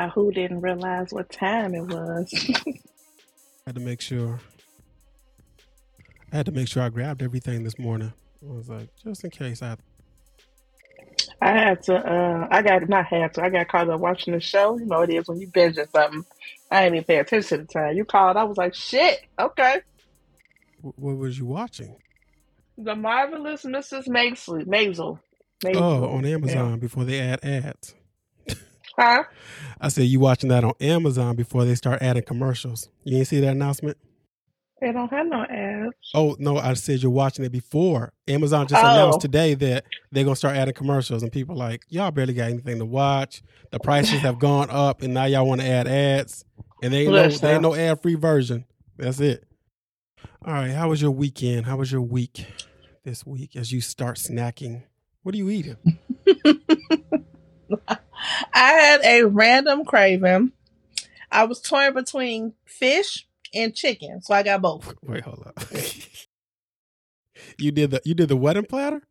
About who didn't realize what time it was. I had to make sure. I had to make sure I grabbed everything this morning. I was like, just in case I. I had to. Uh, I got not had to. I got caught up watching the show. You know it is when you binge or something. I didn't even pay attention to the time. You called. I was like, shit. Okay. What was you watching? The marvelous Mrs. Maisel. Maisel. Maisel. Oh, on Amazon yeah. before they add ads. Huh? I said you watching that on Amazon before they start adding commercials. You ain't see that announcement? They don't have no ads. Oh no, I said you're watching it before. Amazon just oh. announced today that they're gonna start adding commercials, and people like y'all barely got anything to watch. The prices have gone up, and now y'all want to add ads, and they ain't no they ain't no ad free version. That's it. All right, how was your weekend? How was your week this week as you start snacking? What are you eating? I had a random craving. I was torn between fish and chicken, so I got both. Wait, hold up. you did the you did the wedding platter.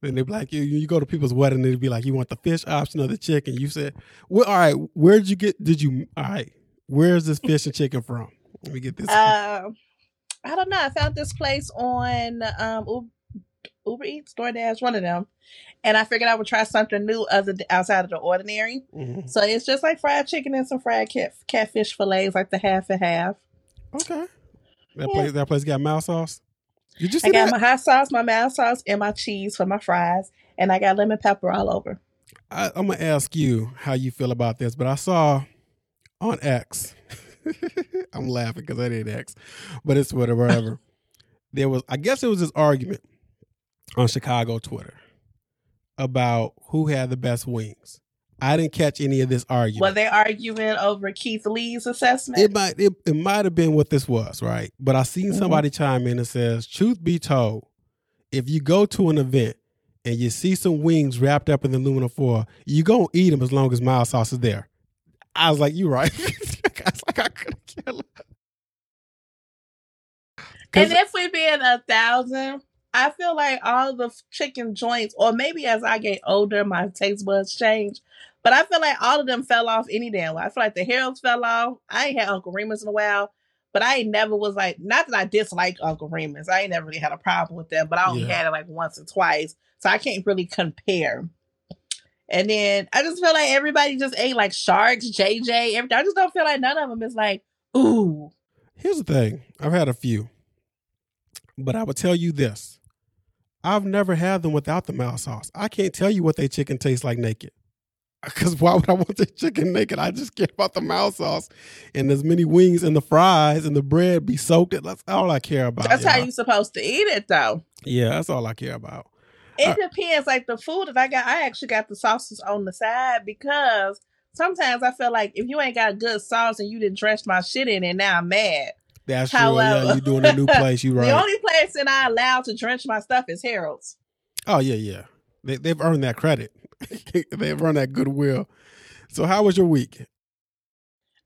Then they be like, you you go to people's wedding, they'd be like, you want the fish option or the chicken? You said, well, all right, where'd you get? Did you? All right, where's this fish and chicken from? Let me get this. Uh, I don't know. I found this place on um, Uber Eats, DoorDash, one of them, and I figured I would try something new other outside of the ordinary. Mm-hmm. So it's just like fried chicken and some fried cat, catfish fillets, like the half and half. Okay. That yeah. place that place got mild sauce. Did you see I got that? my hot sauce, my mild sauce, and my cheese for my fries, and I got lemon pepper all over. I, I'm gonna ask you how you feel about this, but I saw on X. I'm laughing because I didn't X, but it's whatever. whatever. there was, I guess, it was this argument on Chicago Twitter about who had the best wings. I didn't catch any of this argument. Were they arguing over Keith Lee's assessment? It might it, it might have been what this was, right? But I seen mm-hmm. somebody chime in and says, truth be told, if you go to an event and you see some wings wrapped up in the aluminum foil, you gonna eat them as long as mild sauce is there. I was like, you right. I was like, I could kill And if we be in a thousand, I feel like all the chicken joints, or maybe as I get older, my taste buds change. But I feel like all of them fell off any damn way. I feel like the Harold's fell off. I ain't had Uncle Remus in a while, but I ain't never was like, not that I dislike Uncle Remus. I ain't never really had a problem with them, but I only yeah. had it like once or twice. So I can't really compare. And then I just feel like everybody just ate like sharks, JJ. Everything. I just don't feel like none of them is like, ooh. Here's the thing I've had a few, but I would tell you this I've never had them without the mild sauce. I can't tell you what they chicken tastes like naked. Because why would I want the chicken naked? I just care about the mild sauce and as many wings and the fries and the bread be soaked. In. That's all I care about. That's how you're supposed to eat it, though. Yeah, that's all I care about. It depends. Like the food that I got, I actually got the sauces on the side because sometimes I feel like if you ain't got good sauce and you didn't drench my shit in it, now I'm mad. That's However, true. Yeah, you're doing a new place. You right. the only place that I allow to drench my stuff is Harold's. Oh yeah, yeah. They they've earned that credit. they've earned that goodwill. So how was your week?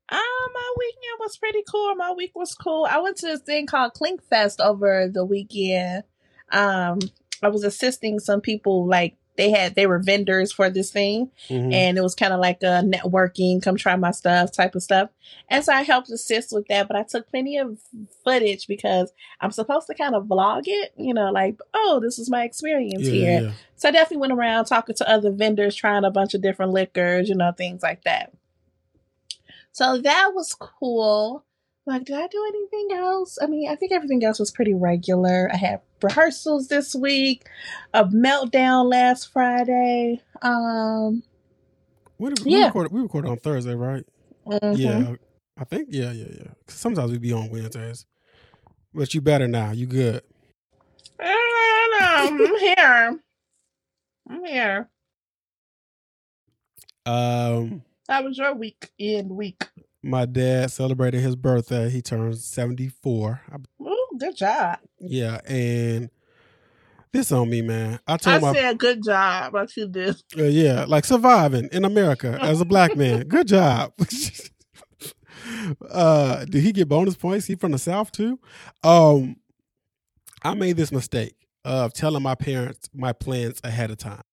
Um, my weekend was pretty cool. My week was cool. I went to this thing called Clink Fest over the weekend. Um, I was assisting some people like they had they were vendors for this thing. Mm-hmm. and it was kind of like a networking come try my stuff type of stuff. And so i helped assist with that but i took plenty of footage because i'm supposed to kind of vlog it you know like oh this is my experience yeah, here. yeah. so i definitely went around talking to other vendors trying a bunch of different liquors you know things like that. So that was cool like, did I do anything else? I mean, I think everything else was pretty regular. I had rehearsals this week, a meltdown last Friday. Um, we, we yeah. recorded, we recorded on Thursday, right? Mm-hmm. Yeah, I think. Yeah, yeah, yeah. Sometimes we be on Wednesdays, but you better now. You good? I I'm here. I'm here. Um, how was your week in week? My dad celebrated his birthday. He turned 74. Ooh, good job. Yeah, and this on me, man. I told him. I my, said good job. What you did. Uh, yeah, like surviving in America as a black man. Good job. uh, did he get bonus points? He from the South too? Um, I made this mistake of telling my parents my plans ahead of time.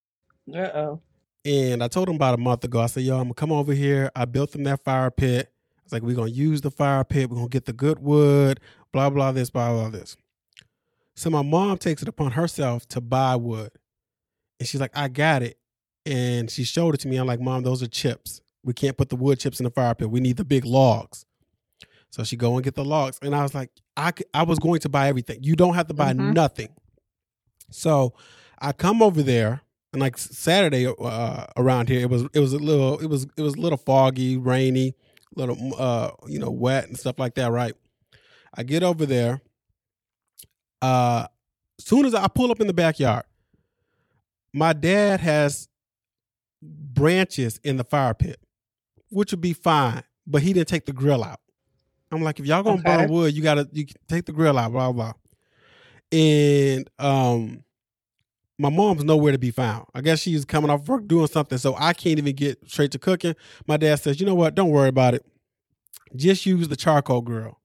Uh oh. And I told him about a month ago. I said, "Yo, I'm gonna come over here. I built them that fire pit. It's like we're gonna use the fire pit. We're gonna get the good wood. Blah blah this. Blah blah this." So my mom takes it upon herself to buy wood, and she's like, "I got it." And she showed it to me. I'm like, "Mom, those are chips. We can't put the wood chips in the fire pit. We need the big logs." So she go and get the logs, and I was like, I I was going to buy everything. You don't have to buy mm-hmm. nothing. So I come over there, and like Saturday uh, around here, it was it was a little it was it was a little foggy, rainy, little uh you know wet and stuff like that. Right. I get over there. Uh, soon as I pull up in the backyard, my dad has branches in the fire pit, which would be fine, but he didn't take the grill out. I'm like, if y'all gonna okay. burn wood, you gotta you take the grill out, blah blah. And um, my mom's nowhere to be found. I guess she's coming off work doing something, so I can't even get straight to cooking. My dad says, you know what? Don't worry about it. Just use the charcoal grill.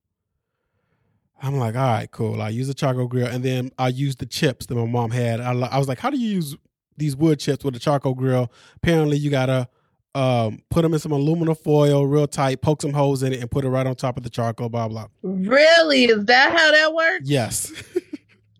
I'm like, all right, cool. I use the charcoal grill, and then I use the chips that my mom had. I, I was like, how do you use these wood chips with a charcoal grill? Apparently, you gotta um, put them in some aluminum foil real tight, poke some holes in it, and put it right on top of the charcoal, blah, blah. Really? Is that how that works? Yes.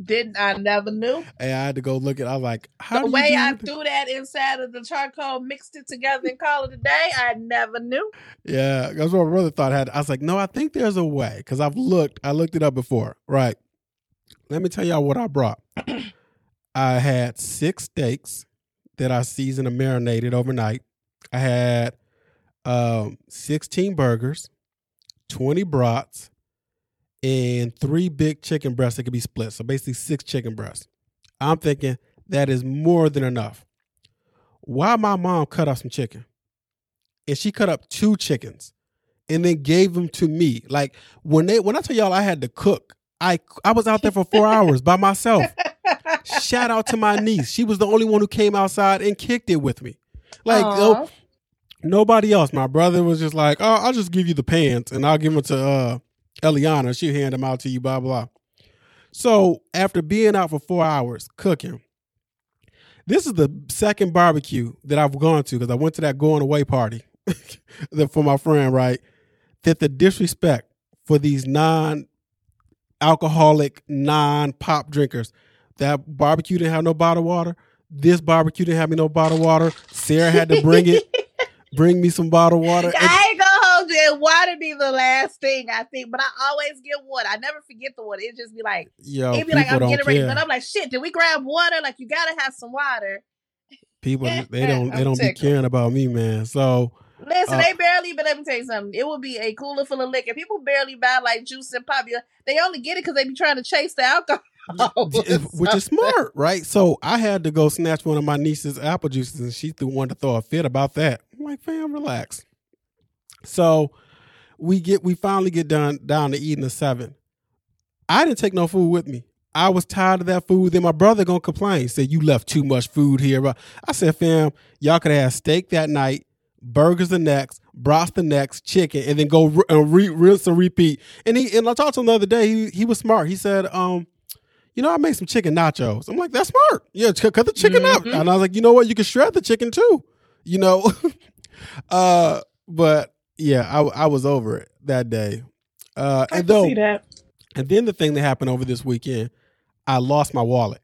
Didn't I never knew? And I had to go look at I was like, how the way I threw that inside of the charcoal, mixed it together and called it a day, I never knew. Yeah, that's what my brother thought I had. I was like, no, I think there's a way. Because I've looked, I looked it up before. Right. Let me tell y'all what I brought. I had six steaks that I seasoned and marinated overnight. I had um, 16 burgers, 20 brats, and three big chicken breasts that could be split. So basically, six chicken breasts. I'm thinking that is more than enough. Why my mom cut off some chicken? And she cut up two chickens and then gave them to me. Like when they when I tell y'all I had to cook, I I was out there for four hours by myself. Shout out to my niece. She was the only one who came outside and kicked it with me. Like oh, nobody else. My brother was just like, "Oh, I'll just give you the pants and I'll give them to uh, Eliana. She'll hand them out to you." Blah blah. So after being out for four hours cooking, this is the second barbecue that I've gone to because I went to that going away party for my friend. Right, that the disrespect for these non alcoholic, non pop drinkers. That barbecue didn't have no bottled water. This barbecue didn't have me no bottled water. Sarah had to bring it. bring me some bottled water. I ain't gonna hold you. Water be the last thing I think, but I always get water. I never forget the water. It just be like, yo, it be like I'm getting ready, but I'm like, shit. Did we grab water? Like you gotta have some water. People, they don't, they don't tickled. be caring about me, man. So. Listen, uh, they barely, but let me tell you something. It would be a cooler full of liquor. People barely buy like juice and pop. They only get it because they be trying to chase the alcohol. which is smart, right? So I had to go snatch one of my niece's apple juices, and she threw one to throw a fit about that. I'm like, fam, relax. So we get we finally get done down to eating the seven. I didn't take no food with me. I was tired of that food. Then my brother gonna complain, said you left too much food here. I said, fam, y'all could have steak that night, burgers the next, brats the next, chicken, and then go and re- rinse and repeat. And he and I talked to him the other day. He he was smart. He said, um, you know, I made some chicken nachos. I'm like, that's smart. Yeah, cut the chicken mm-hmm. up. And I was like, you know what? You can shred the chicken too. You know, uh, but yeah, I I was over it that day. Uh, I and though, see that. And then the thing that happened over this weekend, I lost my wallet.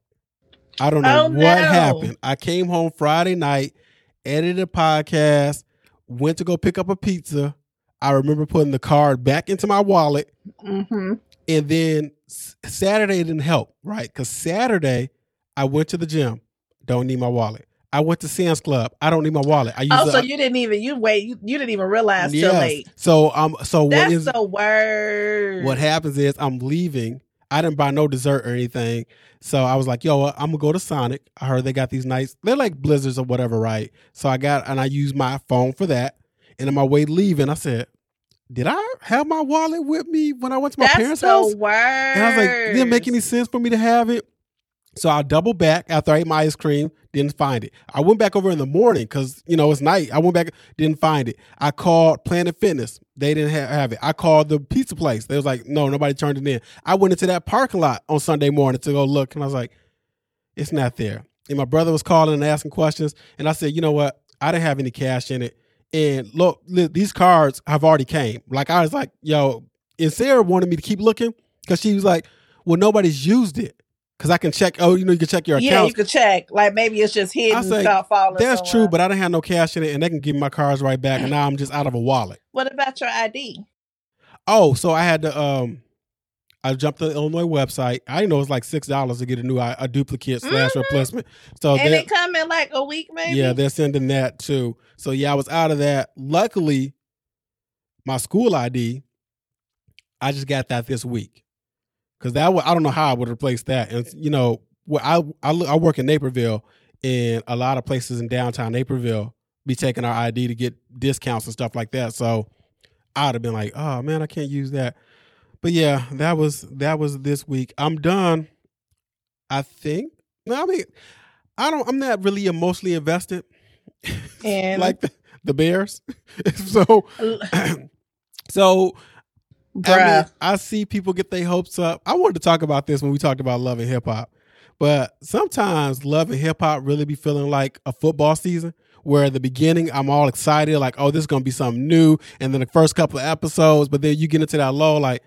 I don't know oh, what no. happened. I came home Friday night, edited a podcast, went to go pick up a pizza. I remember putting the card back into my wallet. Mm-hmm. And then Saturday didn't help, right? Because Saturday I went to the gym, don't need my wallet. I went to Sam's Club. I don't need my wallet. I oh, so you didn't even you wait. You, you didn't even realize yes. till late. So um, so that's what is the word? What happens is I'm leaving. I didn't buy no dessert or anything. So I was like, yo, I'm gonna go to Sonic. I heard they got these nice, they're like blizzards or whatever, right? So I got and I used my phone for that. And on my way leaving, I said, did I have my wallet with me when I went to my That's parents' house? Word. And I was like, it didn't make any sense for me to have it. So I double back after I ate my ice cream, didn't find it. I went back over in the morning because, you know, it's night. I went back, didn't find it. I called Planet Fitness. They didn't have, have it. I called the pizza place. They was like, no, nobody turned it in. I went into that parking lot on Sunday morning to go look, and I was like, it's not there. And my brother was calling and asking questions. And I said, you know what? I didn't have any cash in it. And look, these cards have already came. Like I was like, yo, and Sarah wanted me to keep looking because she was like, well, nobody's used it. Cause I can check. Oh, you know, you can check your account. Yeah, you can check. Like maybe it's just hidden, I say, falling. That's somewhere. true, but I didn't have no cash in it, and they can give me my cards right back, and now I'm just out of a wallet. What about your ID? Oh, so I had to. um I jumped to the Illinois website. I didn't know it was like six dollars to get a new a duplicate slash mm-hmm. replacement. So and it come in like a week, maybe. Yeah, they're sending that too. So yeah, I was out of that. Luckily, my school ID, I just got that this week because that I don't know how I would replace that. And you know, I, I I work in Naperville, and a lot of places in downtown Naperville be taking our ID to get discounts and stuff like that. So I'd have been like, oh man, I can't use that. But yeah, that was that was this week. I'm done. I think. No, I mean, I don't. I'm not really emotionally invested. And like the, the Bears. so, so Bruh. I, mean, I see people get their hopes up. I wanted to talk about this when we talked about love and hip hop, but sometimes love and hip hop really be feeling like a football season. Where at the beginning I'm all excited, like, oh, this is gonna be something new, and then the first couple of episodes, but then you get into that low, like,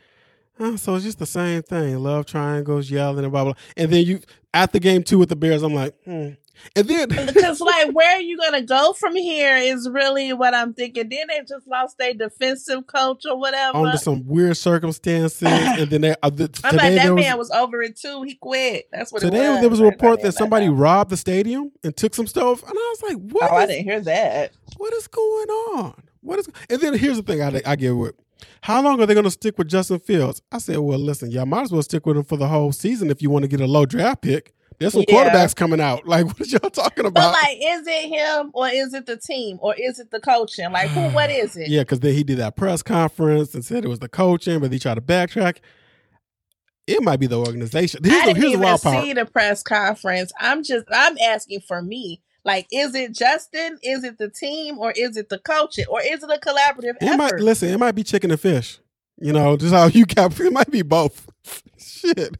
oh, so it's just the same thing. Love triangles, yelling, and blah blah. And then you at the game two with the Bears, I'm like, hmm, and then because like where are you gonna go from here is really what I'm thinking. Then they just lost their defensive coach or whatever under some weird circumstances, and then they. Uh, the, I'm like that man was, was, over it too. He quit. That's what. Today was. there was a report that somebody like robbed the stadium and took some stuff, and I was like, "What?" Oh, is, I didn't hear that. What is going on? What is? And then here's the thing I I get with. How long are they going to stick with Justin Fields? I said, well, listen, y'all might as well stick with him for the whole season if you want to get a low draft pick. There's some yeah. quarterbacks coming out. Like, what are y'all talking about? But like, is it him or is it the team or is it the coaching? Like, who? What is it? Yeah, because then he did that press conference and said it was the coaching, but he tried to backtrack. It might be the organization. Here's I didn't the, even see the press conference. I'm just, I'm asking for me. Like, is it Justin? Is it the team? Or is it the coaching? Or is it a collaborative it effort? Might, listen, it might be chicken and fish. You know, just how you cap. It might be both. Shit.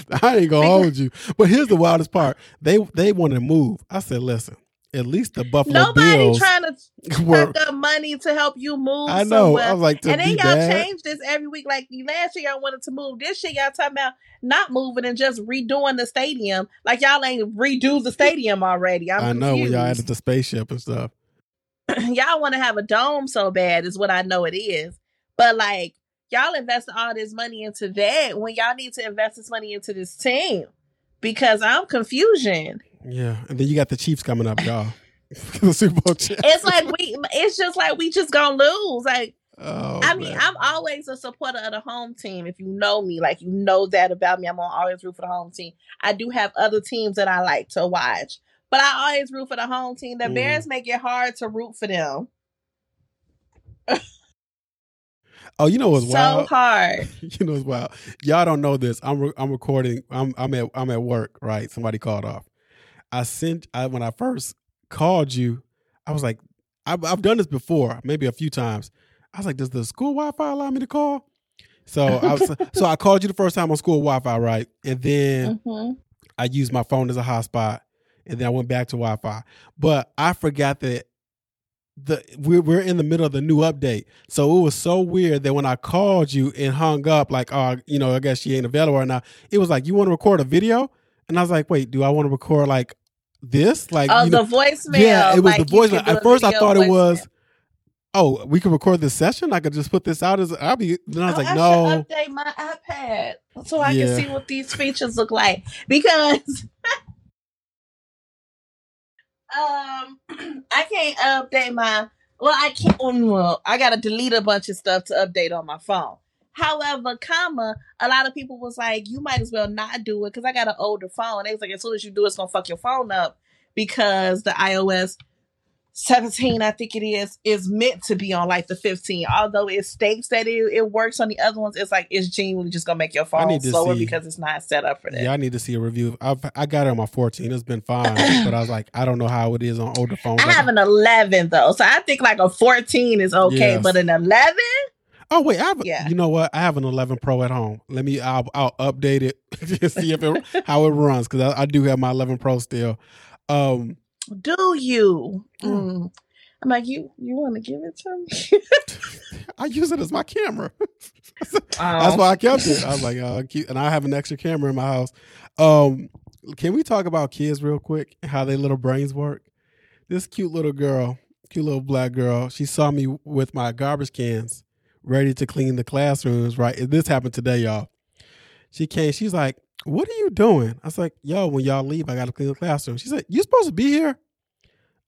I ain't gonna hold you. But here's the wildest part. They they want to move. I said, listen, at least the Buffalo Nobody Bills trying to were, the money to help you move. I know. Somewhere. I was like, and then y'all bad. change this every week. Like last year, y'all wanted to move. This year, y'all talking about not moving and just redoing the stadium. Like y'all ain't redo the stadium already. I'm i know when y'all added the spaceship and stuff. y'all want to have a dome so bad, is what I know it is. But like y'all invest all this money into that when y'all need to invest this money into this team because I'm confusion. Yeah, and then you got the Chiefs coming up, y'all. the Super Bowl It's like we. It's just like we just gonna lose. Like oh, I mean, man. I'm always a supporter of the home team. If you know me, like you know that about me, I'm gonna always root for the home team. I do have other teams that I like to watch, but I always root for the home team. The mm. Bears make it hard to root for them. Oh, you know what's so wild? So hard. you know what's wild? Y'all don't know this. I'm re- I'm recording. I'm I'm at I'm at work. Right. Somebody called off. I sent. I when I first called you, I was like, I've, I've done this before, maybe a few times. I was like, does the school Wi-Fi allow me to call? So I was, so I called you the first time on school Wi-Fi, right? And then mm-hmm. I used my phone as a hotspot, and then I went back to Wi-Fi. But I forgot that the we're we're in the middle of the new update. So it was so weird that when I called you and hung up, like, oh, you know, I guess she ain't available right now. It was like, you want to record a video? And I was like, wait, do I want to record like this? Like, oh, you know, the voicemail. Yeah, it was like the voicemail. At first, I thought it was. Oh, we can record this session. I could just put this out as I'll be. Then I was oh, like, I no. update my iPad so I yeah. can see what these features look like because um, I can't update my. Well, I can't. Well, I gotta delete a bunch of stuff to update on my phone. However, comma, a lot of people was like, you might as well not do it because I got an older phone. They was like, as soon as you do it, it's gonna fuck your phone up because the iOS 17, I think it is, is meant to be on like the 15. Although it states that it, it works on the other ones, it's like it's genuinely just gonna make your phone slower see, because it's not set up for that. Yeah, I need to see a review. I've, I got it on my 14. It's been fine, but I was like, I don't know how it is on older phones. I have an 11 though, so I think like a 14 is okay, yes. but an 11. Oh wait, I have. Yeah. You know what? I have an 11 Pro at home. Let me. I'll, I'll update it to see if it how it runs because I, I do have my 11 Pro still. Um, Do you? Mm. I'm like, you you want to give it to me? I use it as my camera. That's why I kept it. I was like, uh, and I have an extra camera in my house. Um, can we talk about kids real quick? How their little brains work? This cute little girl, cute little black girl, she saw me with my garbage cans ready to clean the classrooms. Right, this happened today, y'all. She came. She's like, "What are you doing?" I was like, "Yo, when y'all leave, I got to clean the classroom." She said, "You supposed to be here?"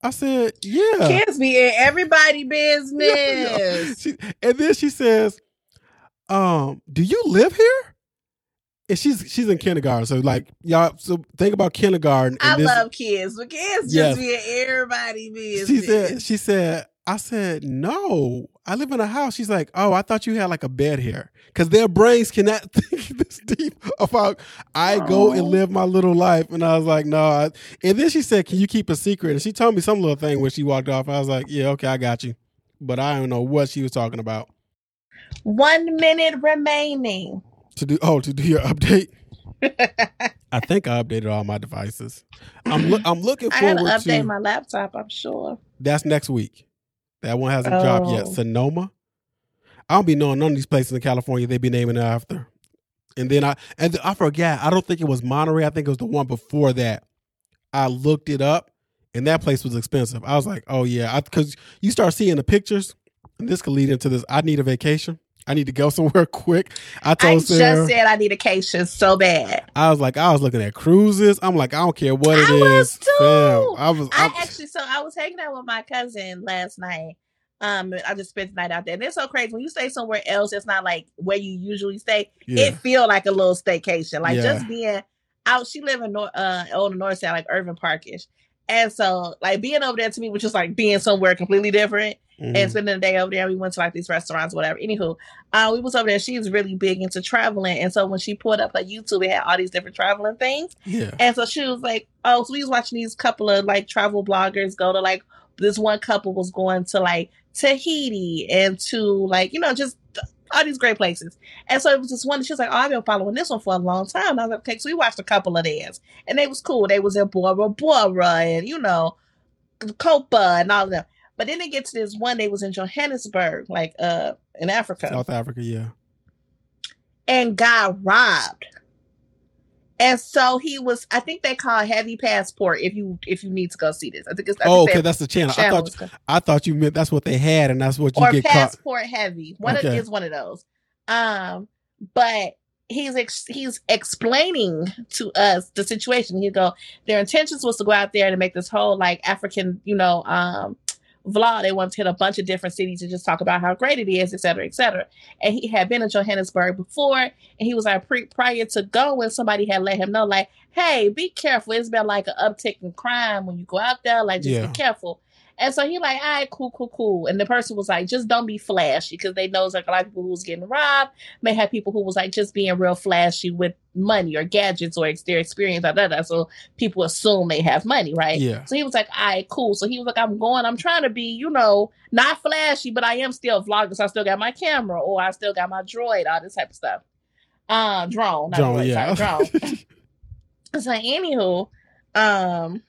I said, "Yeah." Kids be in everybody business. Yeah, yeah. She, and then she says, "Um, do you live here?" And she's she's in kindergarten, so like y'all. So think about kindergarten. I this, love kids, but kids yes. just be in everybody business. She said, "She said, I said, no, I live in a house. She's like, oh, I thought you had like a bed here. Because their brains cannot think this deep about, I go and live my little life. And I was like, no. And then she said, can you keep a secret? And she told me some little thing when she walked off. I was like, yeah, okay, I got you. But I don't know what she was talking about. One minute remaining. To do, oh, to do your update? I think I updated all my devices. I'm, lo- I'm looking forward I to update my laptop, I'm sure. That's next week. That one hasn't oh. dropped yet. Oh. Sonoma. I don't be knowing none of these places in California they be naming after. And then I and I forgot. I don't think it was Monterey. I think it was the one before that. I looked it up, and that place was expensive. I was like, oh yeah, because you start seeing the pictures, and this could lead into this. I need a vacation. I need to go somewhere quick. I told I Sarah, just said I need a vacation so bad. I was like, I was looking at cruises. I'm like, I don't care what it I is. Too. Fam, I was. I, I actually, so I was hanging out with my cousin last night. Um, I just spent the night out there. And it's so crazy when you stay somewhere else. It's not like where you usually stay. Yeah. It feel like a little staycation. Like yeah. just being out. She live in North, uh, on the north side, like Irving Parkish. And so, like being over there to me was just like being somewhere completely different mm-hmm. and spending the day over there. We went to like these restaurants, whatever. Anywho, uh, we was over there. She's really big into traveling, and so when she pulled up her YouTube, it had all these different traveling things. Yeah. And so she was like, "Oh, so we was watching these couple of like travel bloggers go to like this one couple was going to like Tahiti and to like you know just all these great places. And so it was just one. She was like, "Oh, I've been following this one for a long time." And I was like, "Okay." So we watched a couple of theirs, and they was cool. They was in Bora Bora and you know, Copa and all of them. But then they get to this one. They was in Johannesburg, like uh in Africa, South Africa, yeah, and got robbed. And so he was. I think they call heavy passport if you if you need to go see this. I think it's. I oh, okay, that's the channel. channel I thought I thought you meant that's what they had, and that's what you or get passport caught. heavy. One okay. of, is one of those. Um, but he's ex- he's explaining to us the situation. He go, their intentions was to go out there and make this whole like African, you know, um, vlog. They wanted to hit a bunch of different cities and just talk about how great it is, et cetera, et cetera. And he had been in Johannesburg before, and he was like, pre- prior to going, somebody had let him know, like, hey, be careful. It's been like an uptick in crime when you go out there. Like, just yeah. be careful. And so he like, all right, cool, cool, cool. And the person was like, just don't be flashy because they know like a lot of people who was getting robbed may have people who was like just being real flashy with money or gadgets or their experience, blah, blah, blah. so people assume they have money, right? Yeah. So he was like, all right, cool. So he was like, I'm going, I'm trying to be, you know, not flashy, but I am still vlogging. So I still got my camera or I still got my droid, all this type of stuff. Uh, drone, drone, droid, yeah. sorry, drone. so anywho, um,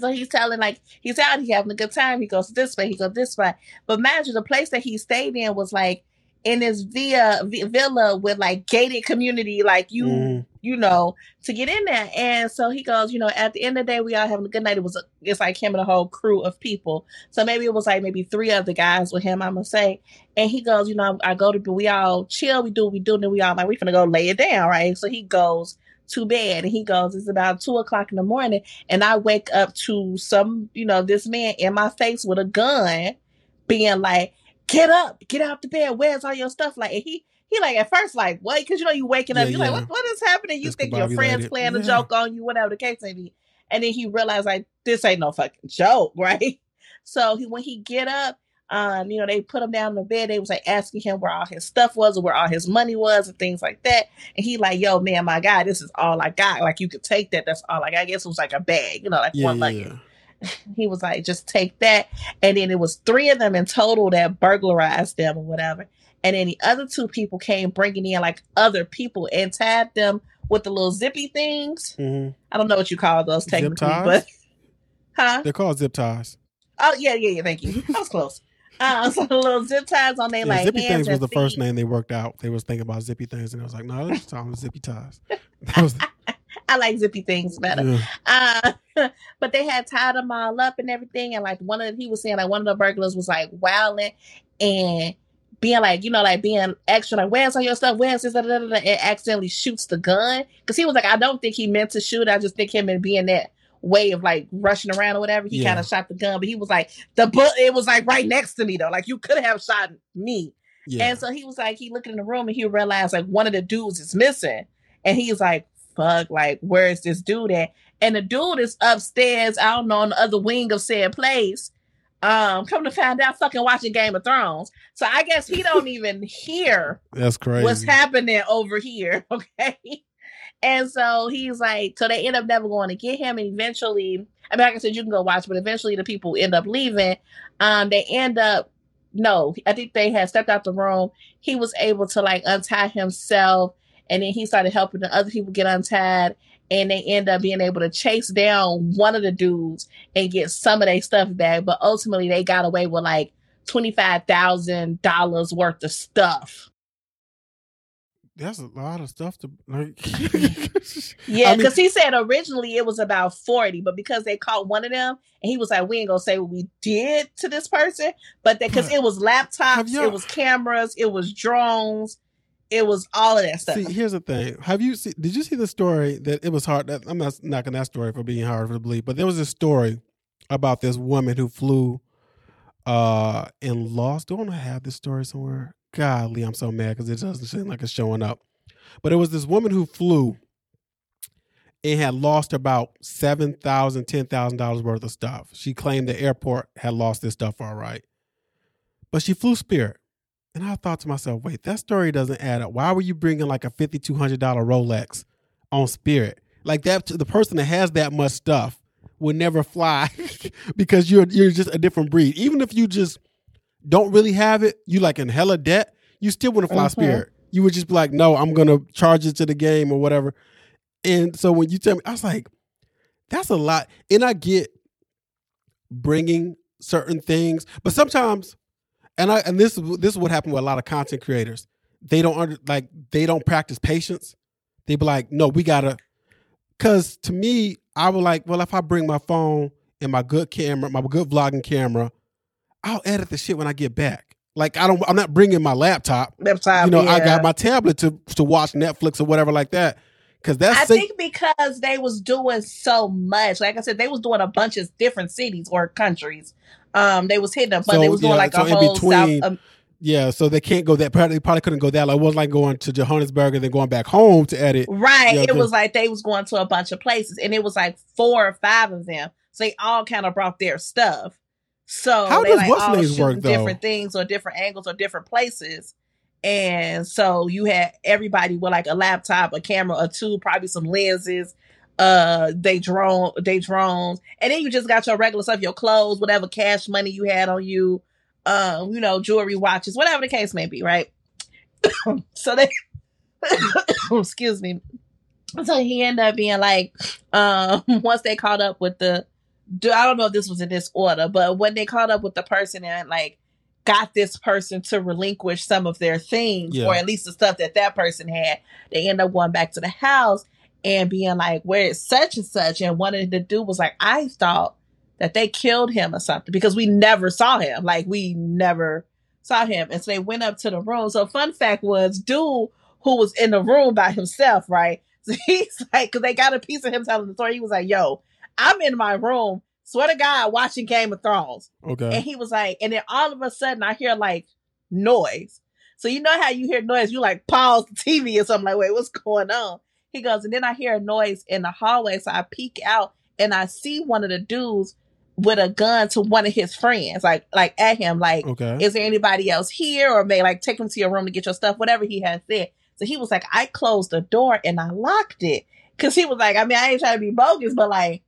so he's telling like he's out, he's having a good time. He goes this way, he goes this way. But imagine the place that he stayed in was like in this via villa with like gated community, like you mm. you know to get in there. And so he goes, you know, at the end of the day, we all having a good night. It was a, it's like him and a whole crew of people. So maybe it was like maybe three other guys with him. I'm gonna say. And he goes, you know, I go to we all chill, we do what we do, and then we all like we gonna go lay it down, right? So he goes to bed. And he goes, It's about two o'clock in the morning. And I wake up to some, you know, this man in my face with a gun being like, Get up, get out the bed. Where's all your stuff? Like, he, he like at first like what? Because you know you waking up, yeah, you're yeah. like, what, what is happening? You think your friends playing yeah. a joke on you, whatever the case may be. And then he realized like this ain't no fucking joke, right? So he when he get up, um, you know, they put him down in the bed. They was like asking him where all his stuff was or where all his money was and things like that. And he like, yo, man, my God, this is all I got. Like you could take that. That's all like I guess it was like a bag, you know, like yeah, one. Yeah. He was like, just take that. And then it was three of them in total that burglarized them or whatever. And then the other two people came bringing in like other people and tied them with the little zippy things. Mm-hmm. I don't know what you call those technically, but Huh? They're called zip ties. Oh yeah, yeah, yeah. Thank you. I was close. Uh, so little zip ties on their yeah, like zippy things was the feet. first name they worked out. They was thinking about zippy things, and I was like, no, let's talk about zippy ties. Was. I like zippy things better. Yeah. Uh, but they had tied them all up and everything, and like one of he was saying like one of the burglars was like wilding and being like, you know, like being extra, like, where's all your stuff? Where's this? Da, da, da, and accidentally shoots the gun. Cause he was like, I don't think he meant to shoot. I just think him and being that way of like rushing around or whatever, he yeah. kind of shot the gun. But he was like, the bullet, it was like right next to me though. Like you could have shot me. Yeah. And so he was like, he looked in the room and he realized like one of the dudes is missing. And he's like, fuck, like, where is this dude at? And the dude is upstairs, I don't know, on the other wing of said place um come to find out fucking watching game of thrones so i guess he don't even hear that's crazy what's happening over here okay and so he's like so they end up never going to get him and eventually i mean like i said you can go watch but eventually the people end up leaving um they end up no i think they had stepped out the room he was able to like untie himself and then he started helping the other people get untied and they end up being able to chase down one of the dudes and get some of their stuff back. But ultimately, they got away with like twenty five thousand dollars worth of stuff. That's a lot of stuff to like. yeah, because I mean, he said originally it was about forty, but because they caught one of them, and he was like, "We ain't gonna say what we did to this person," but because it was laptops, it was cameras, it was drones, it was all of that stuff. See, here's the thing. Have you see? Did you see the story that it was hard? That, I'm not knocking that story for being hard to believe, but there was a story about this woman who flew uh and lost. Don't I have this story somewhere? Golly, I'm so mad because it doesn't seem like it's showing up. But it was this woman who flew and had lost about seven thousand, ten thousand dollars worth of stuff. She claimed the airport had lost this stuff all right, but she flew Spirit. And I thought to myself, wait, that story doesn't add up. Why were you bringing like a $5,200 Rolex on Spirit? Like that, the person that has that much stuff would never fly because you're you're just a different breed. Even if you just don't really have it, you like in hella debt, you still want to fly mm-hmm. Spirit. You would just be like, no, I'm gonna charge it to the game or whatever. And so when you tell me, I was like, that's a lot. And I get bringing certain things, but sometimes and I and this this is what happened with a lot of content creators. They don't under, like they don't practice patience. They be like, no, we gotta. Cause to me, I was like, well, if I bring my phone and my good camera, my good vlogging camera, I'll edit the shit when I get back. Like I don't, I'm not bringing my laptop. Laptop, you know, yeah. I got my tablet to to watch Netflix or whatever like that. Cause that's I think because they was doing so much. Like I said, they was doing a bunch of different cities or countries. Um, they was hitting up, but so, they was doing yeah, like so a whole between, South. Um, yeah, so they can't go that. They probably couldn't go that. Like, it was like going to Johannesburg and then going back home to edit. Right. You know, it was like they was going to a bunch of places, and it was like four or five of them. So they all kind of brought their stuff. So how does like what's work though? Different things or different angles or different places. And so you had everybody with like a laptop, a camera, or two, probably some lenses, uh they drone they drones and then you just got your regular stuff your clothes whatever cash money you had on you um you know jewelry watches whatever the case may be right so they excuse me so he ended up being like um once they caught up with the i don't know if this was in this order but when they caught up with the person and like got this person to relinquish some of their things yeah. or at least the stuff that that person had they end up going back to the house and being like, where is such and such? And one of the dude was like, I thought that they killed him or something because we never saw him. Like we never saw him. And so they went up to the room. So fun fact was dude who was in the room by himself, right? So he's like, cause they got a piece of him telling the story. He was like, yo, I'm in my room, swear to God, watching Game of Thrones. Okay. And he was like, and then all of a sudden I hear like noise. So you know how you hear noise, you like pause the TV or something like, wait, what's going on? He goes, and then I hear a noise in the hallway. So I peek out and I see one of the dudes with a gun to one of his friends, like like at him, like, okay. is there anybody else here? Or may like take him to your room to get your stuff, whatever he has said. So he was like, I closed the door and I locked it. Cause he was like, I mean, I ain't trying to be bogus, but like,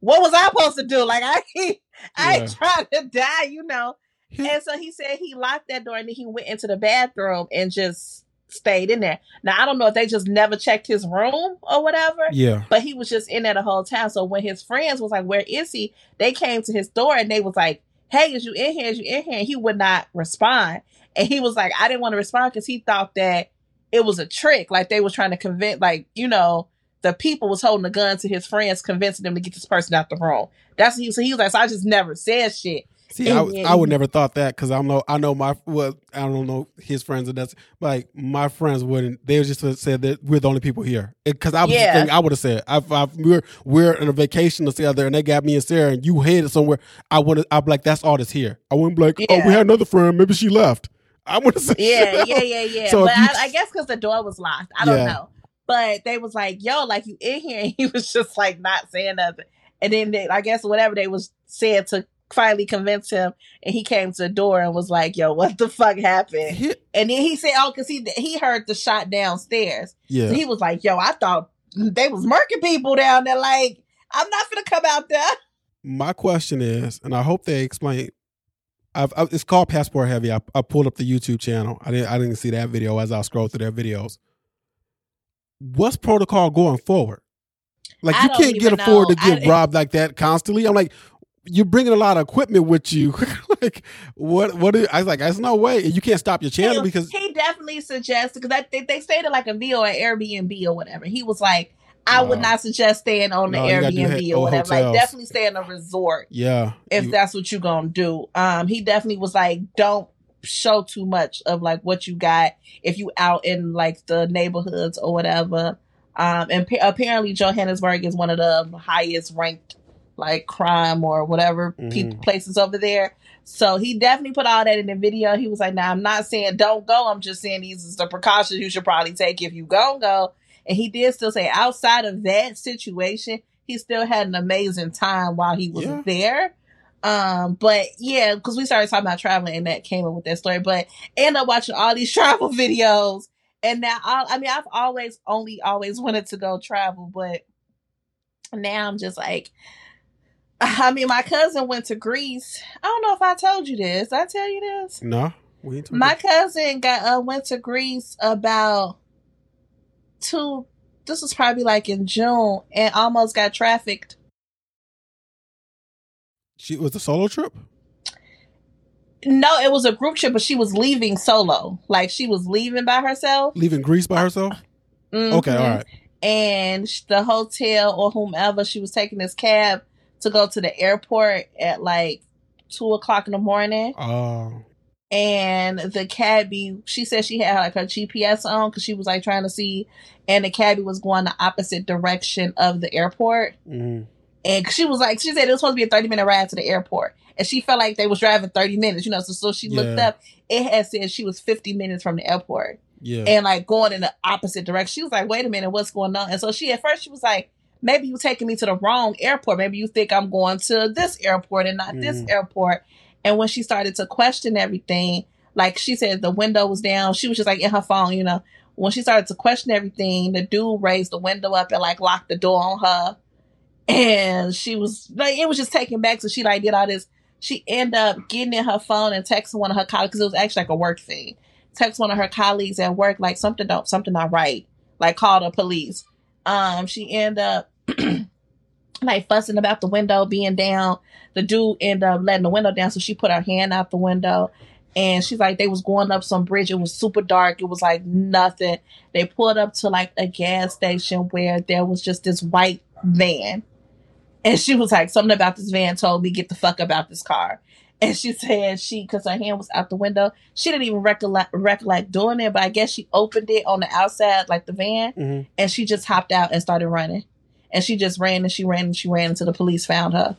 what was I supposed to do? Like I I ain't trying to die, you know. and so he said he locked that door and then he went into the bathroom and just stayed in there. Now I don't know if they just never checked his room or whatever. Yeah. But he was just in there the whole time. So when his friends was like, "Where is he?" They came to his door and they was like, "Hey, is you in here? Is you in here?" And he would not respond. And he was like, "I didn't want to respond because he thought that it was a trick. Like they was trying to convince, like you know." The people was holding a gun to his friends, convincing them to get this person out the room. That's what he. So he was like, so I just never said shit. See, I, I would never thought that because I know I know my well I don't know his friends and that's like my friends wouldn't they just said that we're the only people here because I was yeah. thinking, I would have said if, if we're we're in a vacation together and they got me and Sarah and you headed somewhere I would I'd be like that's all that's here I wouldn't be like yeah. oh we had another friend maybe she left I would have said yeah yeah yeah yeah so but I, I, guess because the door was locked I don't yeah. know but they was like yo like you in here and he was just like not saying nothing and then they, I guess whatever they was saying to finally convince him and he came to the door and was like, yo, what the fuck happened? Yeah. And then he said, oh, cause he, he heard the shot downstairs. Yeah. So he was like, yo, I thought they was murking people down there. Like, I'm not gonna come out there. My question is, and I hope they explain. I've, I, it's called Passport Heavy. I, I pulled up the YouTube channel. I didn't I didn't see that video as I scrolled through their videos. What's protocol going forward? Like you can't get afford know. to get I, robbed like that constantly. I'm like, you're bringing a lot of equipment with you. like, what? What? Is, I was like, there's no way you can't stop your channel he, because he definitely suggested because they, they stayed at like a VO at Airbnb or whatever. He was like, I would not suggest staying on the Airbnb or whatever. Hotels. Like, definitely stay in a resort. Yeah, if you, that's what you're gonna do. Um, he definitely was like, don't show too much of like what you got if you out in like the neighborhoods or whatever. Um, and apparently Johannesburg is one of the highest ranked like crime or whatever mm-hmm. places over there. So he definitely put all that in the video. He was like, "Now I'm not saying don't go. I'm just saying these are the precautions you should probably take if you go and go." And he did still say, outside of that situation, he still had an amazing time while he was yeah. there. Um, but yeah, because we started talking about traveling, and that came up with that story. But end up watching all these travel videos, and now I, I mean, I've always only always wanted to go travel, but now I'm just like I mean, my cousin went to Greece. I don't know if I told you this. Did I tell you this? No. my cousin got uh, went to Greece about two. This was probably like in June, and almost got trafficked. She was a solo trip. No, it was a group trip, but she was leaving solo. Like she was leaving by herself. Leaving Greece by herself. Mm-hmm. Okay, all right. And the hotel or whomever she was taking this cab to go to the airport at like two o'clock in the morning. Oh. And the cabbie, she said she had like her GPS on because she was like trying to see, and the cabbie was going the opposite direction of the airport. Mm. And she was like, she said it was supposed to be a 30 minute ride to the airport. And she felt like they was driving 30 minutes, you know. So, so she yeah. looked up, it had said she was 50 minutes from the airport. Yeah. And like going in the opposite direction. She was like, wait a minute, what's going on? And so she, at first, she was like, maybe you're taking me to the wrong airport. Maybe you think I'm going to this airport and not mm. this airport. And when she started to question everything, like she said, the window was down. She was just like in her phone, you know. When she started to question everything, the dude raised the window up and like locked the door on her. And she was like, it was just taken back. So she like did all this. She ended up getting in her phone and texting one of her colleagues because it was actually like a work thing. Text one of her colleagues at work like something don't something not right. Like call the police. Um, she ended up like fussing about the window being down. The dude ended up letting the window down, so she put her hand out the window. And she's like, they was going up some bridge. It was super dark. It was like nothing. They pulled up to like a gas station where there was just this white van. And she was like, something about this van told me, get the fuck about this car. And she said she, because her hand was out the window, she didn't even recollect, recollect doing it, but I guess she opened it on the outside, like the van, mm-hmm. and she just hopped out and started running and she just ran and she ran and she ran until the police found her.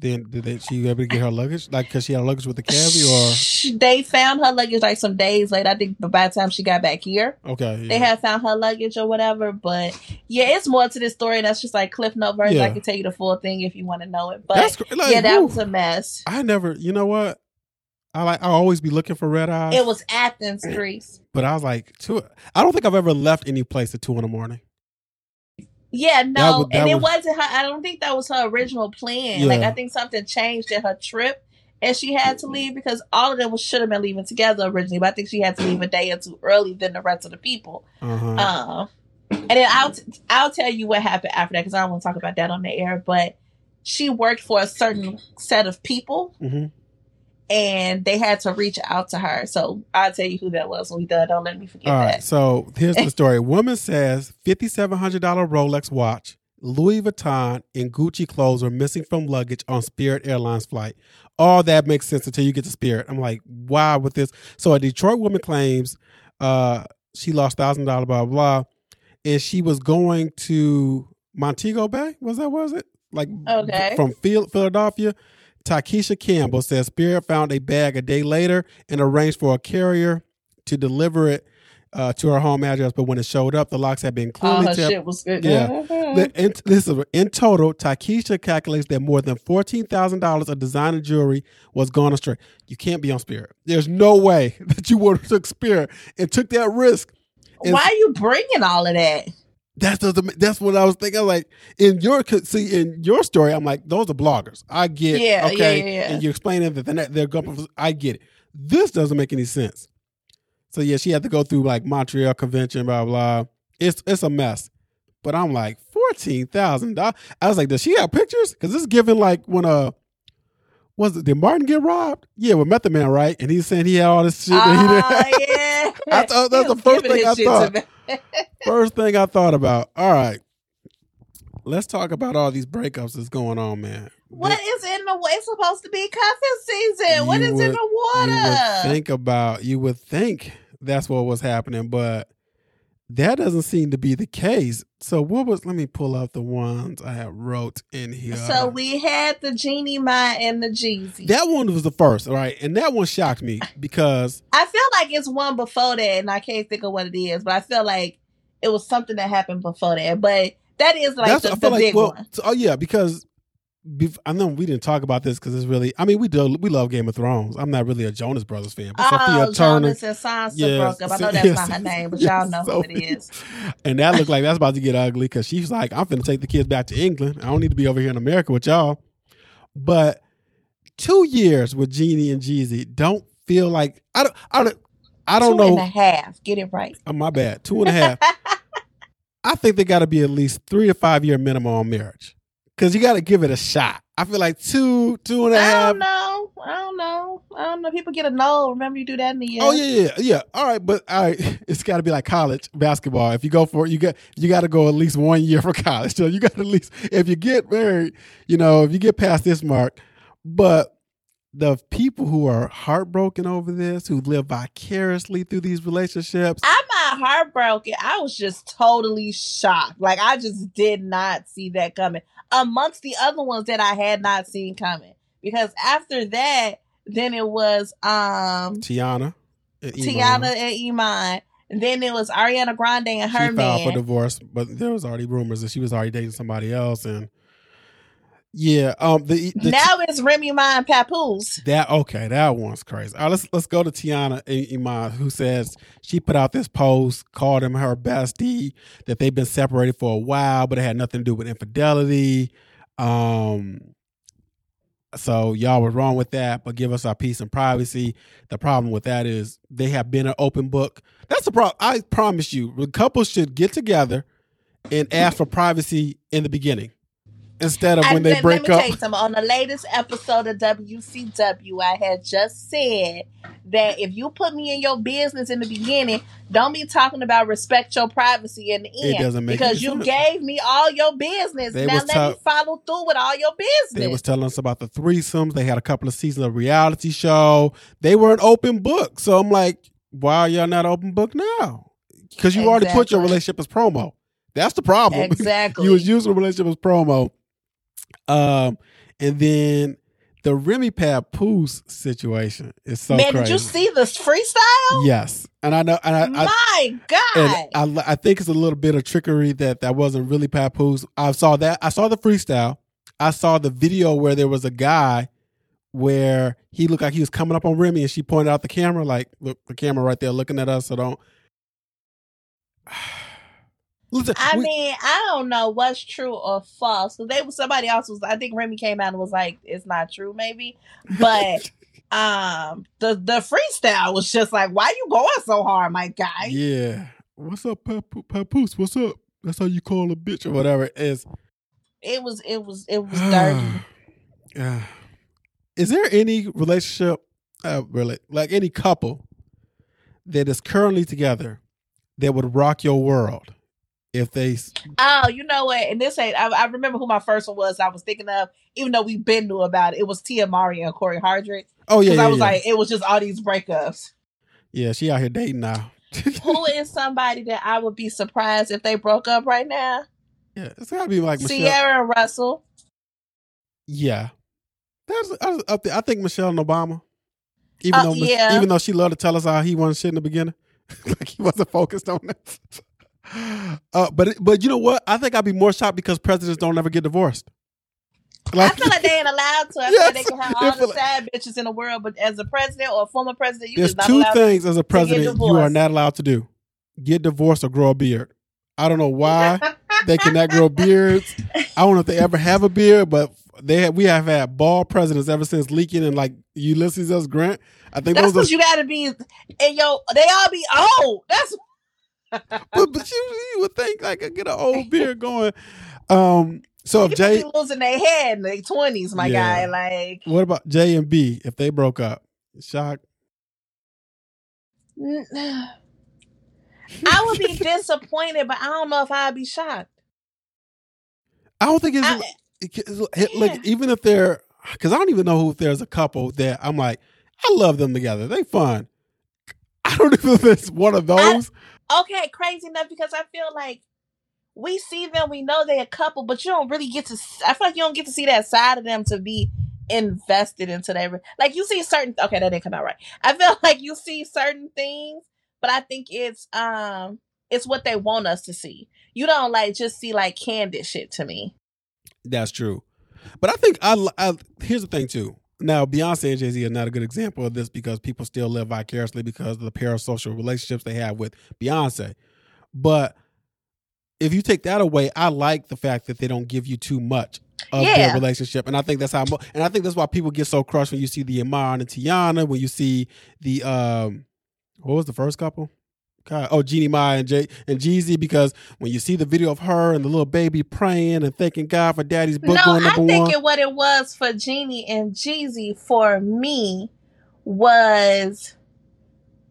Then did they, she able to get her luggage? Like, cause she had luggage with the cabbie, or they found her luggage like some days later. I think, by the time she got back here, okay, yeah. they had found her luggage or whatever. But yeah, it's more to this story. And that's just like Cliff Note version. Yeah. I can tell you the full thing if you want to know it. But like, yeah, that was a mess. I never, you know what? I like I always be looking for red eyes. It was Athens, Greece. But I was like, two. I don't think I've ever left any place at two in the morning. Yeah, no, was, and it was, not her. I don't think that was her original plan. Yeah. Like I think something changed in her trip, and she had to leave because all of them should have been leaving together originally. But I think she had to leave a day or two early than the rest of the people. Uh-huh. Um, and then I'll t- I'll tell you what happened after that because I don't want to talk about that on the air. But she worked for a certain set of people, mm-hmm. And they had to reach out to her. So I'll tell you who that was when we done. Don't let me forget. All right. That. So here's the story. Woman says fifty seven hundred dollar Rolex watch. Louis Vuitton and Gucci clothes were missing from luggage on Spirit Airlines flight. All that makes sense until you get to Spirit. I'm like, why with this? So a Detroit woman claims uh, she lost thousand dollars, blah blah, and she was going to Montego Bay. Was that was it? Like okay. from Philadelphia. Takesha Campbell says Spirit found a bag a day later and arranged for a carrier to deliver it uh, to her home address, but when it showed up, the locks had been clearly oh, shit was good. Yeah. in, this is, in total, Takesha calculates that more than fourteen thousand dollars of designer jewelry was gone astray. You can't be on Spirit. There's no way that you would have took Spirit and took that risk. And Why are you bringing all of that? That's the, that's what I was thinking. Like in your see in your story, I'm like those are bloggers. I get yeah, okay, yeah, yeah, yeah. and you're explaining that they're, they're going. I get it. This doesn't make any sense. So yeah, she had to go through like Montreal Convention, blah blah. It's it's a mess. But I'm like fourteen thousand dollars. I was like, does she have pictures? Because this is given like when uh was it did Martin get robbed? Yeah, with Method Man, right? And he's saying he had all this shit. Uh, that he yeah. I thought that's the first thing I thought. first thing I thought about. All right. Let's talk about all these breakups that's going on, man. What is in the way? It's supposed to be cuffing season. What is would, in the water? Think about. You would think that's what was happening, but that doesn't seem to be the case. So what was? Let me pull out the ones I have wrote in here. So we had the Jeannie Mai and the Jeezy. That one was the first, right? And that one shocked me because I feel like it's one before that, and I can't think of what it is, but I feel like it was something that happened before that. But that is like the, the like, big well, one. So, oh yeah, because I know we didn't talk about this because it's really. I mean, we do. We love Game of Thrones. I'm not really a Jonas Brothers fan, but oh, Sophia Turner. Jonas and Sansa yes, broke up. I know that's yes, not her name, but y'all know Sophie. who it is. And that looked like that's about to get ugly because she's like, "I'm going to take the kids back to England. I don't need to be over here in America with y'all." But two years with Jeannie and Jeezy don't feel like I don't. I don't. I don't two know. Two and a half. Get it right. Oh, my bad. Two and a half. I think they got to be at least three to five year minimum on marriage because you got to give it a shot. I feel like two, two and a half. I don't know. I don't know. I don't know. People get a no. Remember, you do that in the year. Oh yeah, yeah, yeah. All right, but all right, it's got to be like college basketball. If you go for it, you got you got to go at least one year for college. So you got at least if you get married, you know, if you get past this mark. But the people who are heartbroken over this, who live vicariously through these relationships. I'm not heartbroken. I was just totally shocked. Like I just did not see that coming amongst the other ones that I had not seen coming. Because after that, then it was um Teyana. And Teyana and Iman. And then it was Ariana Grande and her she filed man. for divorce, but there was already rumors that she was already dating somebody else, and yeah, um, the, the now it's Remy Ma and Papoose. That okay, that one's crazy. All right, let's let's go to Teyana Iman, who says she put out this post, called him her bestie, that they've been separated for a while, but it had nothing to do with infidelity. Um, so y'all were wrong with that, but give us our peace and privacy. The problem with that is they have been an open book. That's the problem. I promise you, couples should get together and ask for privacy in the beginning instead of when they break let me up. Tell you something. On the latest episode of WCW, I had just said that if you put me in your business in the beginning, don't be talking about respect your privacy in the end. It doesn't make because you sense. gave me all your business. They now let ta- me follow through with all your business. They was telling us about the threesomes. They had a couple of seasons of reality show. They were an open book. So I'm like, why are y'all not open book now? Because you exactly. already put your relationship as promo. That's the problem. Exactly. you was using a relationship as promo. Um, and then the Remy Papoose situation is so Man, crazy. did you see this freestyle? Yes, and I know. And I, My I, God, I, I think it's a little bit of trickery that that wasn't really Papoose. I saw that. I saw the freestyle. I saw the video where there was a guy where he looked like he was coming up on Remy, and she pointed out the camera, like, "Look, the camera right there, looking at us." So don't. Listen, I we, mean, I don't know what's true or false. So they somebody else was. I think Remy came out and was like, "It's not true, maybe," but um, the the freestyle was just like, "Why you going so hard, my guy?" Yeah. What's up, Papoose? What's up? That's how you call a bitch or whatever it is. It was. It was. It was dirty. Uh, is there any relationship, uh, really, like any couple that is currently together that would rock your world? If they oh you know what? And this ain't I, I, remember who my first one was. I was thinking of even though we've been knew about it it was tia mowry and Cory Hardrict. Oh yeah, yeah i was yeah. like it was just all these breakups. Yeah she out here dating now. Who is somebody that i would be surprised if they broke up right now? Yeah it's gotta be like Michelle. and russell. Yeah. That's up there. I think michelle and obama. Even uh, though yeah. even though she loved to tell us how he wasn't shit in the beginning. Like he wasn't focused on it uh, but but you know what? I think I'd be more shocked because presidents don't ever get divorced. Like, I feel like they ain't allowed to. I yes, they can have all the like, sad bitches in the world, but as a president or a former president, you there's two things as a president you are not allowed to do: get divorced or grow a beard. I don't know why they cannot grow beards. I don't know if they ever have a beard, but they have, we have had bald presidents ever since Lincoln and like Ulysses S. Grant. I think that's what are, you got to be. And yo, they all be old. That's but, but you, you would think like I get an old beard going. Um, so if Jay losing their head in their twenties, my yeah. guy, like what about J and B if they broke up? Shock. I would be disappointed, but I don't know if I'd be shocked. I don't think it's, I, it's like even if they're because I don't even know who if there's a couple that I'm like I love them together. They fun. I don't know if it's one of those. Okay, crazy enough because I feel like we see them, we know they're a couple, but you don't really get to. I feel like you don't get to see that side of them to be invested into that. Like you see certain. Okay, that didn't come out right. I feel like you see certain things, but I think it's um it's what they want us to see. You don't like just see like candid shit to me. That's true, but I think I, I here's the thing too. Now, Beyonce and Jay Z are not a good example of this because people still live vicariously because of the parasocial relationships they have with Beyonce. But if you take that away, I like the fact that they don't give you too much of yeah. their relationship, and I think that's how. And I think that's why people get so crushed when you see the Iman and Teyana, when you see the um, what was the first couple? God, oh, Jeannie Mai and Jay and Jeezy, because when you see the video of her and the little baby praying and thanking God for Daddy's book no, going number one. I think it, what it was for Jeannie and Jeezy for me was